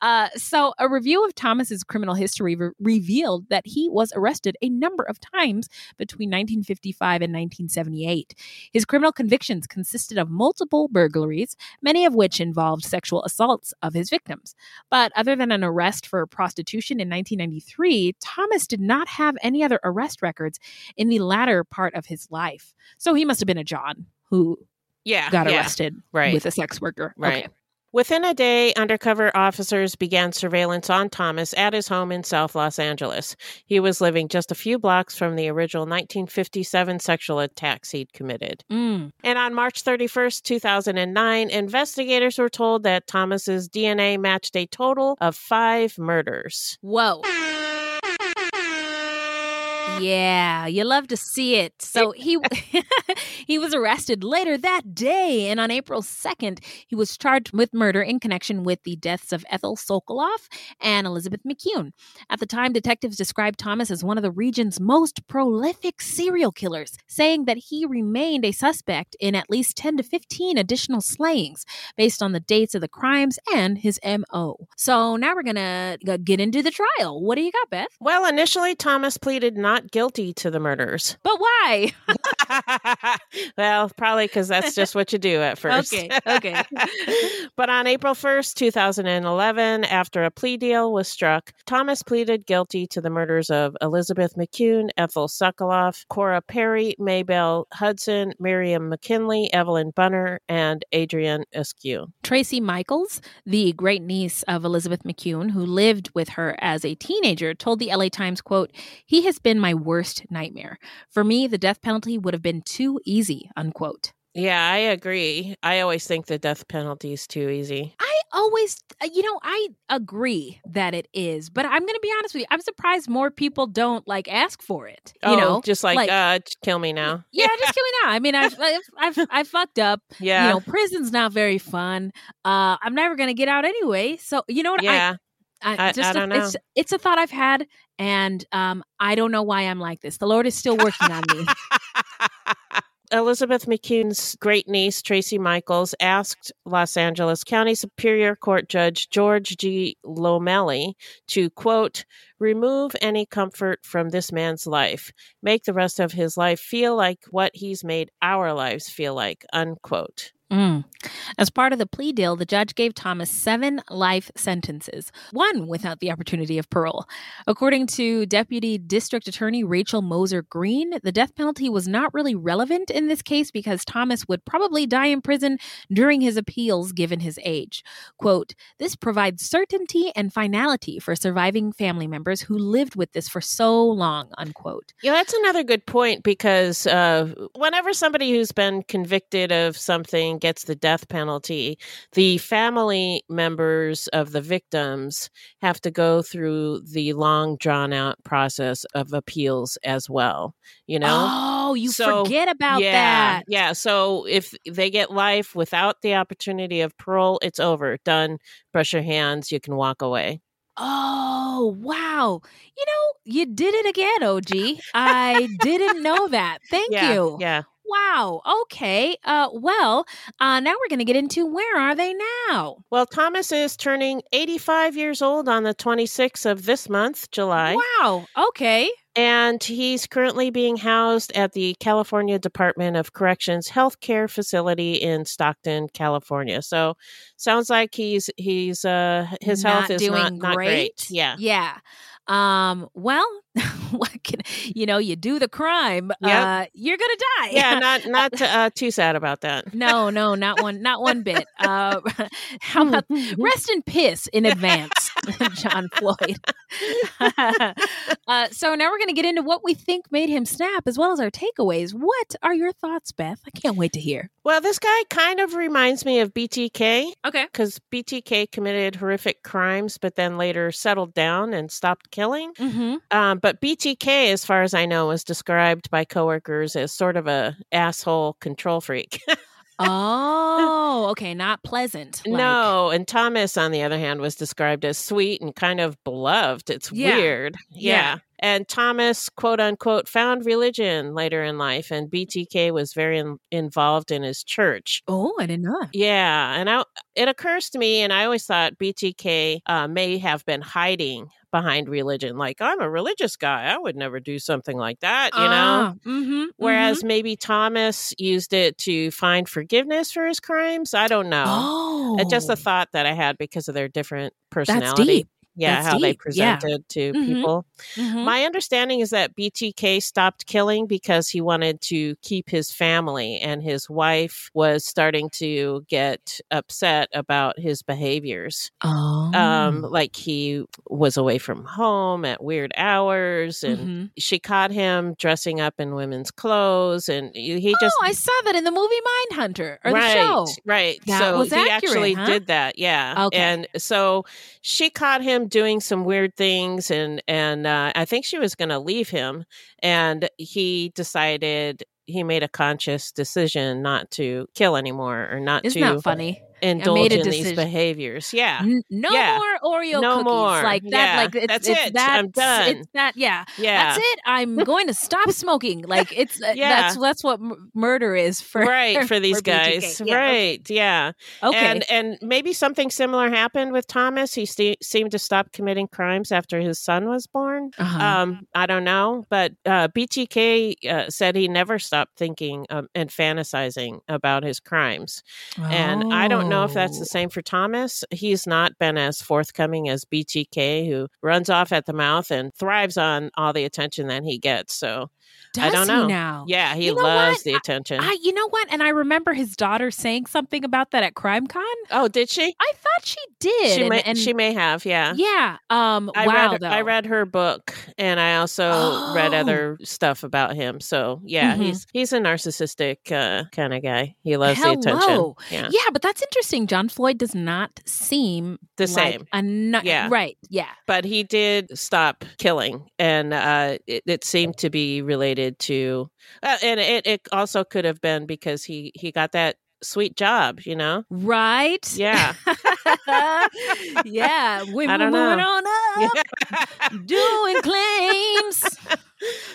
Uh, so, a review of Thomas's criminal history re- revealed that he was arrested a number of times between 1955 and 1978. His criminal convictions consisted of multiple burglaries, many of which involved sexual assaults of his victims. But other than an arrest for prostitution in 1993, Thomas did not have any other arrest records in the latter part of his life. So he must have been a John who Yeah. got yeah. arrested Right. with a sex worker. Right. Okay. Within a day, undercover officers began surveillance on Thomas at his home in South Los Angeles. He was living just a few blocks from the original 1957 sexual attacks he'd committed. Mm. And on March 31st, 2009, investigators were told that Thomas's DNA matched a total of five murders. Whoa. Yeah, you love to see it. So he he was arrested later that day, and on April second, he was charged with murder in connection with the deaths of Ethel Sokoloff and Elizabeth McKeown. At the time, detectives described Thomas as one of the region's most prolific serial killers, saying that he remained a suspect in at least ten to fifteen additional slayings based on the dates of the crimes and his mo. So now we're gonna get into the trial. What do you got, Beth? Well, initially, Thomas pleaded not guilty to the murders. But why? well, probably because that's just what you do at first. Okay, okay. but on April 1st, 2011, after a plea deal was struck, Thomas pleaded guilty to the murders of Elizabeth McKeown, Ethel Sokoloff, Cora Perry, Maybelle Hudson, Miriam McKinley, Evelyn Bunner, and Adeline Askew. Tracy Michaels, the great niece of Elizabeth McKeown, who lived with her as a teenager, told the LA Times, quote, He has been my worst nightmare. For me, the death penalty would have been too easy, unquote. Yeah, I agree. I always think the death penalty is too easy. I always, uh, you know, I agree that it is, but I'm going to be honest with you. I'm surprised more people don't like ask for it. You oh, know, just like, uh, j- kill me now. yeah, just kill me now. I mean, I've, I've, I've, I fucked up. Yeah. You know, prison's not very fun. Uh, I'm never going to get out anyway. So, you know what? Yeah. I- just I a- don't It's, know. it's a thought I've had, and um, I don't know why I'm like this. The Lord is still working on me. Elizabeth McKeown's great niece, Tracy Michaels, asked Los Angeles County Superior Court Judge George G. Lomeli to, quote, remove any comfort from this man's life, make the rest of his life feel like what he's made our lives feel like, unquote. Mm. As part of the plea deal, the judge gave Thomas seven life sentences, one without the opportunity of parole. According to Deputy District Attorney Rachel Moser Green, the death penalty was not really relevant in this case because Thomas would probably die in prison during his appeals given his age. Quote, This provides certainty and finality for surviving family members who lived with this for so long, unquote. Yeah, that's another good point because uh, whenever somebody who's been convicted of something gets the death penalty, the family members of the victims have to go through the long, drawn out process of appeals as well. You know? Oh, you So, forget about yeah, that. Yeah. So if they get life without the opportunity of parole, it's over. Done. Brush your hands. You can walk away. Oh, wow. You know, you did it again, OG. I didn't know that. Thank Yeah, you. yeah. Wow. Okay. Uh well, uh now we're going to get into where are they now? Well, Thomas is turning 85 years old on the 26th of this month, July. Wow. Okay. And he's currently being housed at the California Department of Corrections Healthcare Facility in Stockton, California. So sounds like he's he's uh his health is doing not, not great. Yeah. Yeah. Um well, what can you know, you do the crime, Yep. uh you're going to die. Yeah, not not uh, too sad about that. No, no, not one, not one bit. Uh, how about rest in piss in advance, John Floyd? uh, so now we're going to get into what we think made him snap, as well as our takeaways. What are your thoughts, Beth? I can't wait to hear. Well, this guy kind of reminds me of BTK. Okay. Because BTK committed horrific crimes, but then later settled down and stopped killing. Mm-hmm. Um, but BTK, as far as I know, was described by coworkers as sort of a asshole control freak. Oh, okay, not pleasant. like- no, and Thomas, on the other hand, was described as sweet and kind of beloved. It's Yeah. weird. Yeah. Yeah. And Thomas, quote unquote, found religion later in life, and BTK was very in- involved in his church. Oh, I didn't know. that. Yeah, and I, it occurs to me, and I always thought BTK uh, may have been hiding behind religion. Like, I'm a religious guy. I would never do something like that, you know? mm-hmm, Whereas maybe Thomas used it to find forgiveness for his crimes. I don't know. oh, It's just a thought that I had because of their different personality. deep. Yeah, That's how they deep. Yeah. presented to Mhm. people. Mhm. My understanding is that BTK stopped killing because he wanted to keep his family, and his wife was starting to get upset about his behaviors. oh, Um, like he was away from home at weird hours, and Mhm. she caught him dressing up in women's clothes, and he just oh, I saw that in the movie Mindhunter or right, the show. Right. That so he accurate, actually huh? did that. Yeah. Okay. And so she caught him doing some weird things and and uh, I think she was going to leave him and he decided he made a conscious decision not to kill anymore or not Isn't to that funny? Indulge in these behaviors. Yeah. N- no Yeah. more Oreo No cookies more. like that. Yeah. Like it's, That's it's it. That, I'm done. It's that. Yeah. Yeah. That's it. I'm going to stop smoking. Like it's uh, Yeah. that's that's what m- murder is for right for these BTK. guys Yeah. right yeah Okay. and and maybe something similar happened with thomas he st- seemed to stop committing crimes after his son was born Uh-huh. um i don't know but uh btk uh, said he never stopped thinking um, and fantasizing about his crimes and i don't know if that's the Oh. same for thomas he's not been as forthcoming as btk who runs off at the mouth and thrives on all the attention that he gets so i don't know now? yeah he You know loves what? the attention I, you know what? And I remember his daughter saying something about that at CrimeCon. oh did she I thought she did. She and, may, and she may have, yeah. yeah. Um. I wow. read though. I read her book, and I also read Oh. other stuff about him. So yeah, Mhm. he's he's a narcissistic uh, kind of guy. He loves Hello. the attention. Yeah, Yeah, but that's interesting. John Floyd does not seem the like same. A nu- Yeah. Right. Yeah. But he did stop killing, and uh, it, it seemed to be related to, uh, and it, it also could have been because he he got that sweet job, you know? Right? Yeah. yeah. We, I are don't moving on up, doing claims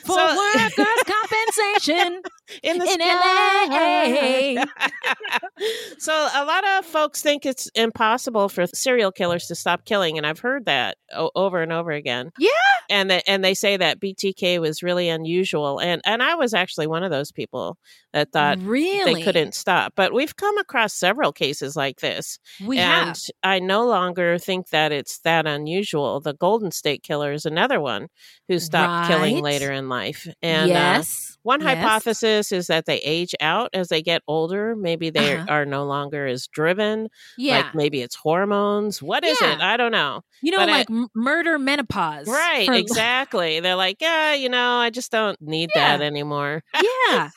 for So- workers' compensation in the in sky. LA. so a lot of folks think it's impossible for serial killers to stop killing, and I've heard that o- over and over again. Yeah. And they, and they say that BTK was really unusual, and and I was actually one of those people that thought Really? they couldn't stop. But we've come across several cases like this, We and have. I no longer think that it's that unusual. The Golden State Killer is another one who stopped killing later in life, and uh, yes. One Yes. hypothesis is that they age out as they get older. Maybe they Uh-huh. are no longer as driven. Yeah. Like maybe it's hormones. What is it? I don't know. you know, but like m- murder menopause. Right, for- exactly. They're like, yeah, you know, I just don't need Yeah. that anymore. yeah.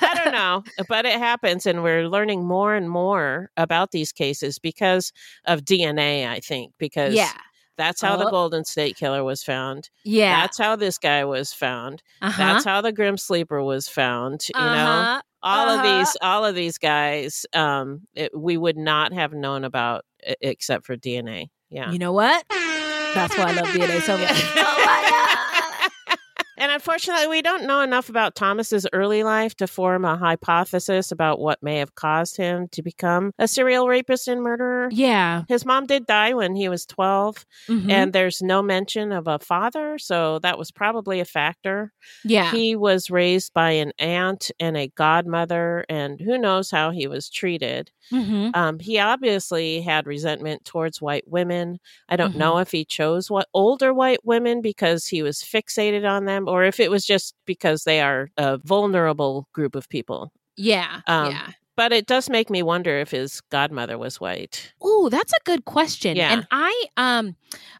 I don't know, but it happens, and we're learning more and more about these cases because of DNA. I think because Yeah. That's how the Oh. Golden State Killer was found. Yeah. That's how this guy was found. Uh-huh. That's how the Grim Sleeper was found. You know, Uh-huh. all of Uh-huh. these, all of these guys, um, it, we would not have known about except for DNA. Yeah. You know what? That's why I love DNA so much. And unfortunately, we don't know enough about Thomas's early life to form a hypothesis about what may have caused him to become a serial rapist and murderer. Yeah. His mom did die when he was 12, Mhm. and there's no mention of a father, so that was probably a factor. Yeah. He was raised by an aunt and a godmother, and who knows how he was treated. Mhm. Um, he obviously had resentment towards white women. I don't Mm-hmm. know if he chose what older white women because he was fixated on them, or if it was just because they are a vulnerable group of people. Yeah. Um, yeah. But it does make me wonder if his godmother was white. Oh, that's a good question. Yeah. And I um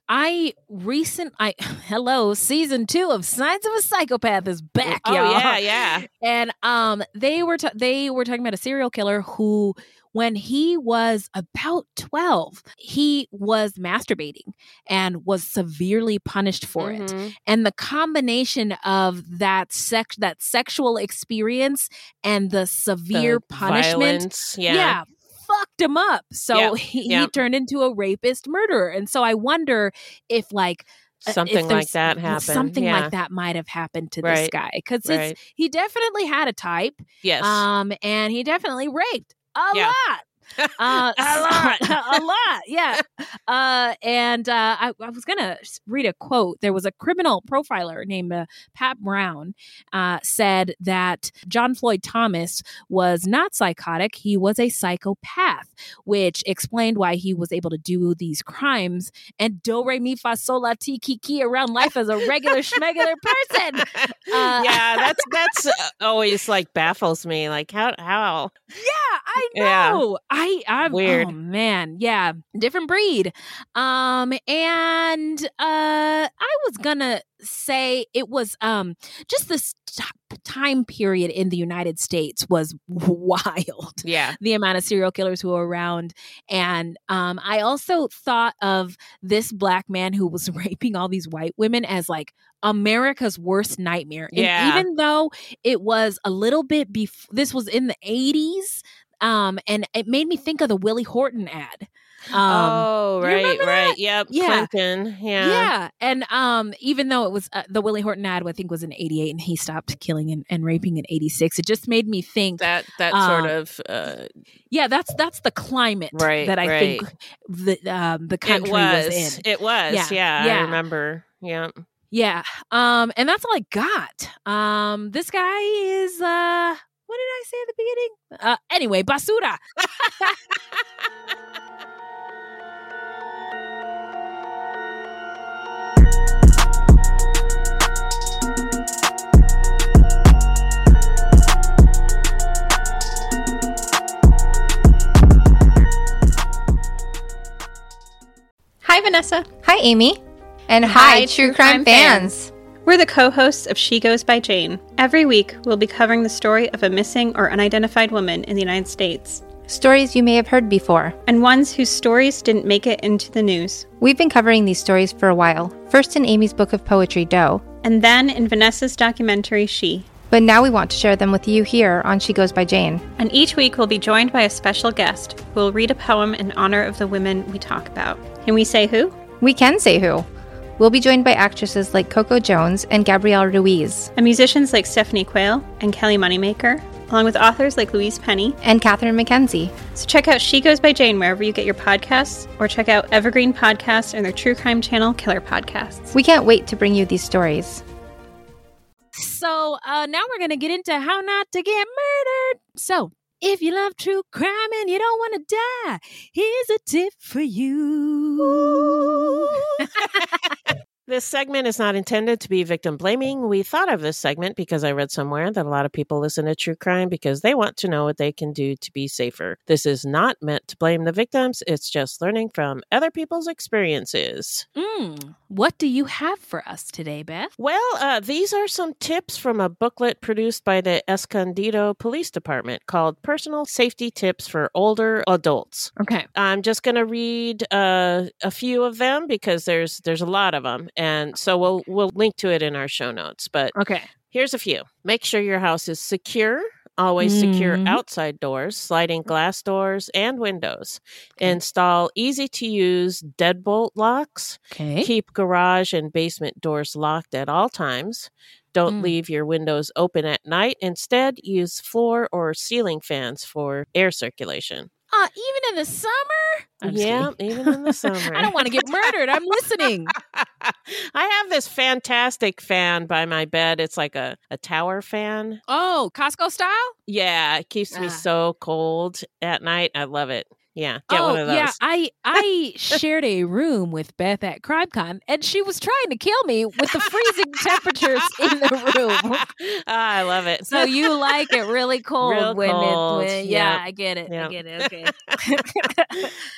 I recent I hello, season 2 of Signs of a Psychopath is back, Oh y'all. yeah, yeah. And um they were ta- they were talking about a serial killer who when he was about 12, he was masturbating and was severely punished for it. Mhm. And the combination of that sex that sexual experience and the severe The punishment violence, yeah. fucked him up. So Yeah, he, yeah. he turned into a rapist murderer. And so I wonder if like uh, if Something like that happened. Something yeah. like that might have happened to this guy because right. he definitely had a type. Yes. Um, and he definitely raped a Yeah. lot. Uh, A lot. a lot, yeah. Uh, and uh, I, I was gonna read a quote. There was a criminal profiler named uh, Pat Brown uh, said that John Floyd Thomas was not psychotic; he was a psychopath, which explained why he was able to do these crimes and do re mi fa sol la ti ki ki around life as a regular schmegular person. Uh, yeah, that's that's always like baffles me. Like how how Yeah, I Yeah. know. I I'm Weird. Oh man, yeah, different breed. Um, and uh, I was gonna say it was um just this time period in the United States was wild. yeah. The amount of serial killers who were around, and um, I also thought of this black man who was raping all these white women as like America's worst nightmare. And Yeah. even though it was a little bit before, this was in the eighties, um, and it made me think of the Willie Horton ad. Um, oh, right, right. Yep. Yeah. Clinton. Yeah. yeah. and um, even though it was uh, the Willie Horton ad, I think was in '88, and he stopped killing and, and raping in '86. It just made me think That that Um, sort of uh, yeah, that's that's the climate Right, that I right. think the um, the it country was. was, in. It was. Yeah, Yeah. yeah. I remember. Yeah. Yeah. Um, and that's all I got. Um, this guy is uh what did I say at the beginning? Uh anyway, basura. Hi, Vanessa. Hi, Amy. And hi, True Crime, fans. We're the co hosts of She Goes by Jane. Every week, we'll be covering the story of a missing or unidentified woman in the United States. Stories you may have heard before. And ones whose stories didn't make it into the news. We've been covering these stories for a while, first in Amy's book of poetry, Doe. And then in Vanessa's documentary, She. But now we want to share them with you here on She Goes by Jane. And each week we'll be joined by a special guest who will read a poem in honor of the women we talk about. Can we say who? We can say who. We'll be joined by actresses like Coco Jones and Gabrielle Ruiz. And musicians like Stephanie Quayle and Kelly Moneymaker, along with authors like Louise Penny and Catherine McKenzie. So check out She Goes by Jane wherever you get your podcasts, or check out Evergreen Podcasts and their true crime channel, Killer Podcasts. We can't wait to bring you these stories. So uh, now we're going to get into how not to get murdered. So if you love true crime and you don't want to die, here's a tip for you. This segment is not intended to be victim blaming. We thought of this segment because I read somewhere that a lot of people listen to true crime because they want to know what they can do to be safer. This is not meant to blame the victims, it's just learning from other people's experiences. Mm, what do you have for us today, Beth? Well, uh, these are some tips from a booklet produced by the Escondido Police Department called Personal Safety Tips for Older Adults. Okay. I'm just going to read uh, a few of them because there's there's a lot of them and so we'll we'll link to it in our show notes. But okay, here's a few. Make sure your house is secure. Always secure Mhm. outside doors, sliding glass doors, and windows. Install easy to use deadbolt locks. Okay. Keep garage and basement doors locked at all times. Don't Mm. leave your windows open at night. Instead, use floor or ceiling fans for air circulation. Uh, even in the summer? Yeah, kidding. even in the summer. I don't want to get murdered. I'm listening. I have this fantastic fan by my bed. It's like a, a tower fan. Oh, Costco style? Yeah, it keeps me Ah. so cold at night. I love it. Yeah, get oh, one of those. yeah. I I shared a room with Beth at CrimeCon, and she was trying to kill me with the freezing temperatures in the room. Ah, I love it. So you like it really cold Real when cold, it when, yeah, yep, I get it. I get it. Okay.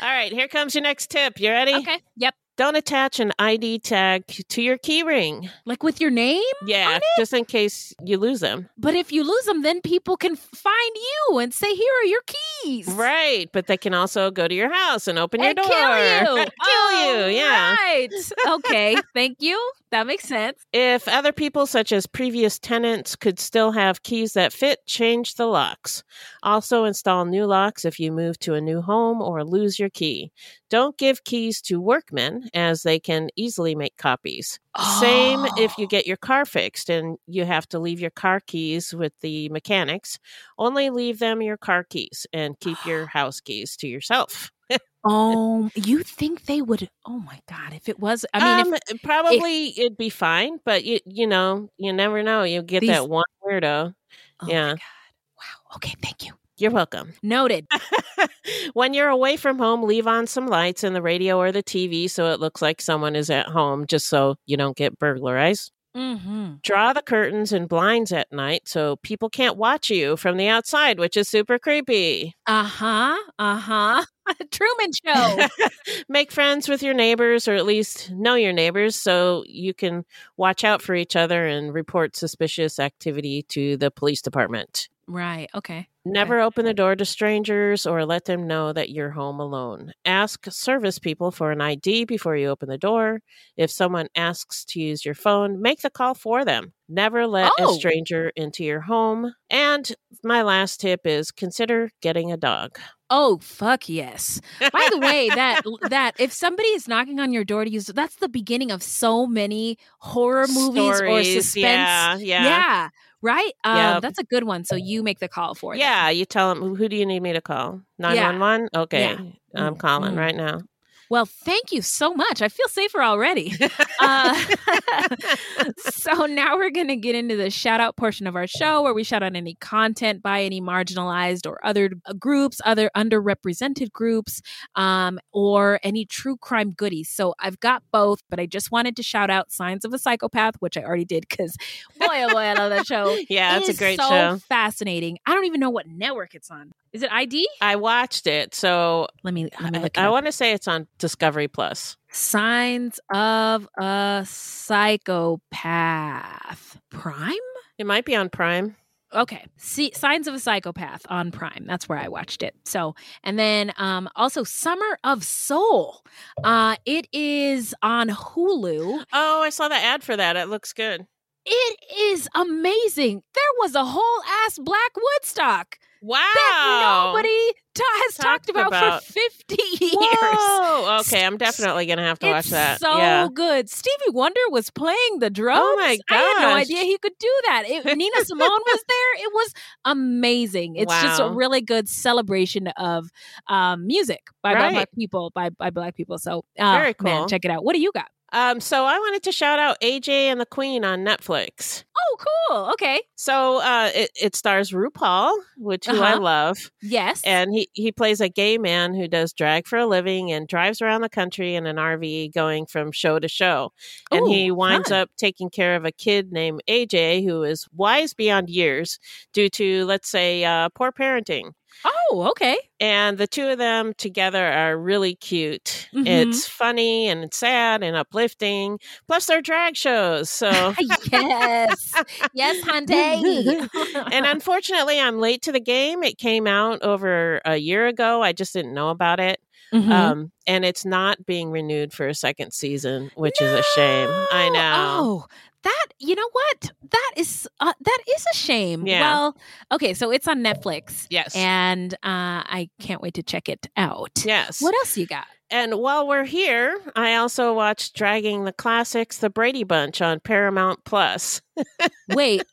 All right, here comes your next tip. You ready? Okay. Yep. Don't attach an ID tag to your key ring. Like with your name? Yeah, just in case you lose them. But if you lose them, then people can find you and say, "Here are your keys." Right, but they can also go to your house and open your And door. kill you. kill Oh, you, yeah. Right. Okay. Thank you. That makes sense. If other people, such as previous tenants, could still have keys that fit, change the locks. Also, install new locks if you move to a new home or lose your key. Don't give keys to workmen, as they can easily make copies. Same oh. if you get your car fixed and you have to leave your car keys with the mechanics. Only leave them your car keys and keep your house keys to yourself. Oh, you think they would? Oh my God! If it was, I mean, um, if, probably it'd be fine, but you you know you never know. You get These- that one weirdo. Oh my yeah. Wow. Okay. Thank you. You're welcome. Noted. when you're away from home, leave on some lights in the radio or the TV so it looks like someone is at home, just so you don't get burglarized. Mm-hmm. Draw the curtains and blinds at night so people can't watch you from the outside, which is super creepy. Uh huh. Uh huh. Truman Show. Make friends with your neighbors or at least know your neighbors so you can watch out for each other and report suspicious activity to the police department. Right. Okay. Never open the door to strangers or let them know that you're home alone. Ask service people for an ID before you open the door. If someone asks to use your phone, make the call for them. Never let Oh. a stranger into your home. And my last tip is consider getting a dog. Oh fuck yes! By the way, that that if somebody is knocking on your door to use, that's the beginning of so many horror movies or suspense. yeah, yeah. yeah, right. Um, Yep. that's a good one. So you make the call for them. Yeah, you tell them, who do you need me to call? 911? Okay, Yeah. I'm calling Mm. right now. Well, thank you so much. I feel safer already. uh, so now we're going to get into the shout out portion of our show where we shout out any content by any marginalized or other uh, groups, other underrepresented groups, um, or any true crime goodies. So I've got both, but I just wanted to shout out Signs of a Psychopath, which I already did because boy, oh boy, I love that show. Yeah, It it's a great so show. fascinating. I don't even know what network it's on. Is it ID? I watched it, so Let me, let me I, I want to say it's on Discovery Plus. Signs of a Psychopath. Prime? It might be on Prime. Okay. See, Signs of a Psychopath on Prime. That's where I watched it. So, and then um also Summer of Soul. Uh it is on Hulu. Oh, I saw the ad for that. It looks good. It is amazing. There was a whole ass Black Woodstock. Wow. That nobody ta- has talked, about, about. for 50 years. Whoa. Okay, I'm definitely gonna have to watch that. so yeah. good. Stevie Wonder was playing the drums. Oh my god. I had no idea he could do that. It, Nina Simone was there. It was amazing. It's just a really good celebration of um, music by, by black people, by by black people. So, uh, Very man, cool. check it out. What do you got? Um, so I wanted to shout out AJ and the Queen on Netflix. Oh, cool. Okay. So uh, it, it stars RuPaul, which who I Uh-huh. love. Yes. And he, he plays a gay man who does drag for a living and drives around the country in an RV going from show to show. And he winds fun. up taking care of a kid named AJ who is wise beyond years due to, let's say, uh, poor parenting. Oh, okay. And the two of them together are really cute. Mhm. It's funny and sad and uplifting. Plus, they're drag shows. So, yes. Yes, Hunty. and unfortunately, I'm late to the game. It came out over a year ago. I just didn't know about it. Mhm. Um, and it's not being renewed for a second season, which is a shame. I know. Oh, that you know what? That is uh, that is a shame. Yeah. Well, okay, so it's on Netflix. Yes. and uh, I can't wait to check it out. Yes. What else you got? And while we're here, I also watched Dragging the Classics, The Brady Bunch on Paramount Plus. Wait,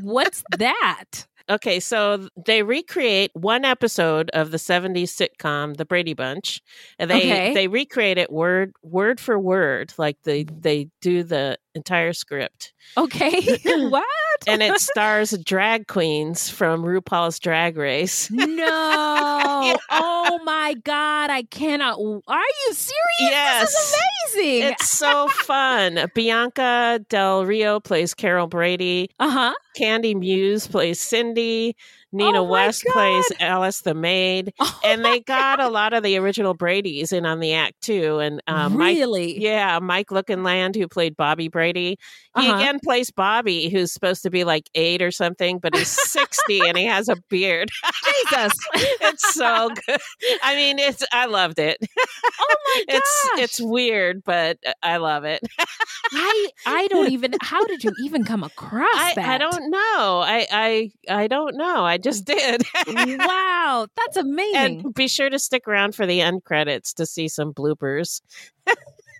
what's that? Okay, so they recreate one episode of the 70s sitcom The Brady Bunch. And they Okay. they recreate it word word for word like they they do the entire script. Okay, what? And it stars drag queens from RuPaul's Drag Race. No! Oh my god! I cannot. Are you serious? Yes. This is amazing. It's so fun. Bianca Del Rio plays Carol Brady. Uh huh. Kandy Muse plays Cindy. Nina Oh West plays Alice the maid. and they got a lot of the original Brady's in on the act too. And um, Mike, Really? yeah, Mike Lookinland, who played Bobby Brady, he Uh-huh. again plays Bobby, who's supposed to be like eight or something, but he's 60 and he has a beard. Jesus. it's so good. I mean, it's I loved it. Oh my gosh! It's it's weird, but I love it. I I don't even. How did you even come across I, that? I don't know. I I I don't know. I just did. wow, that's amazing. and be sure to stick around for the end credits to see some bloopers.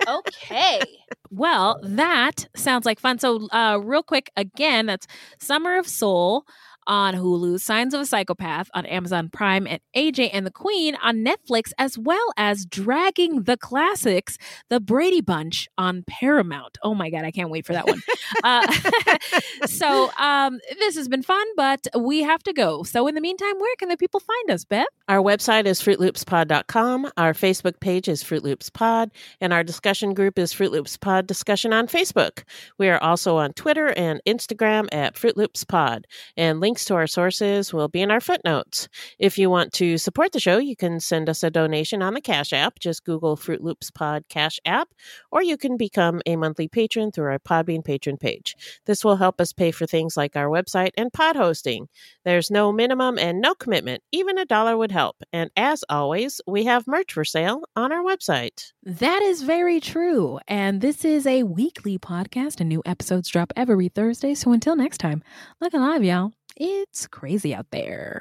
okay. Well, that sounds like fun. So, uh, real quick, again, that's Summer of Soul on Hulu, Signs of a Psychopath on Amazon Prime, and AJ and the Queen on Netflix, as well as Dragging the Classics, The Brady Bunch on Paramount. Oh my God, I can't wait for that one. uh, so, um, this has been fun, but we have to go. So, in the meantime, where can the people find us, Beth? Our website is fruitloopspod.com. Our Facebook page is Fruit Loops Pod, and our discussion group is Fruit Loops Pod Discussion on Facebook. We are also on Twitter and Instagram at Fruit Loops Pod, and links to our sources will be in our footnotes. If you want to support the show, you can send us a donation on the Cash App. Just Google Fruit Loops Pod Cash App, or you can become a monthly patron through our Podbean patron page. This will help us pay for things like our website and pod hosting. There's no minimum and no commitment. Even a dollar would help. And as always, we have merch for sale on our website. That is very true. And this is a weekly podcast, and new episodes drop every Thursday. So until next time, look alive, y'all. It's crazy out there.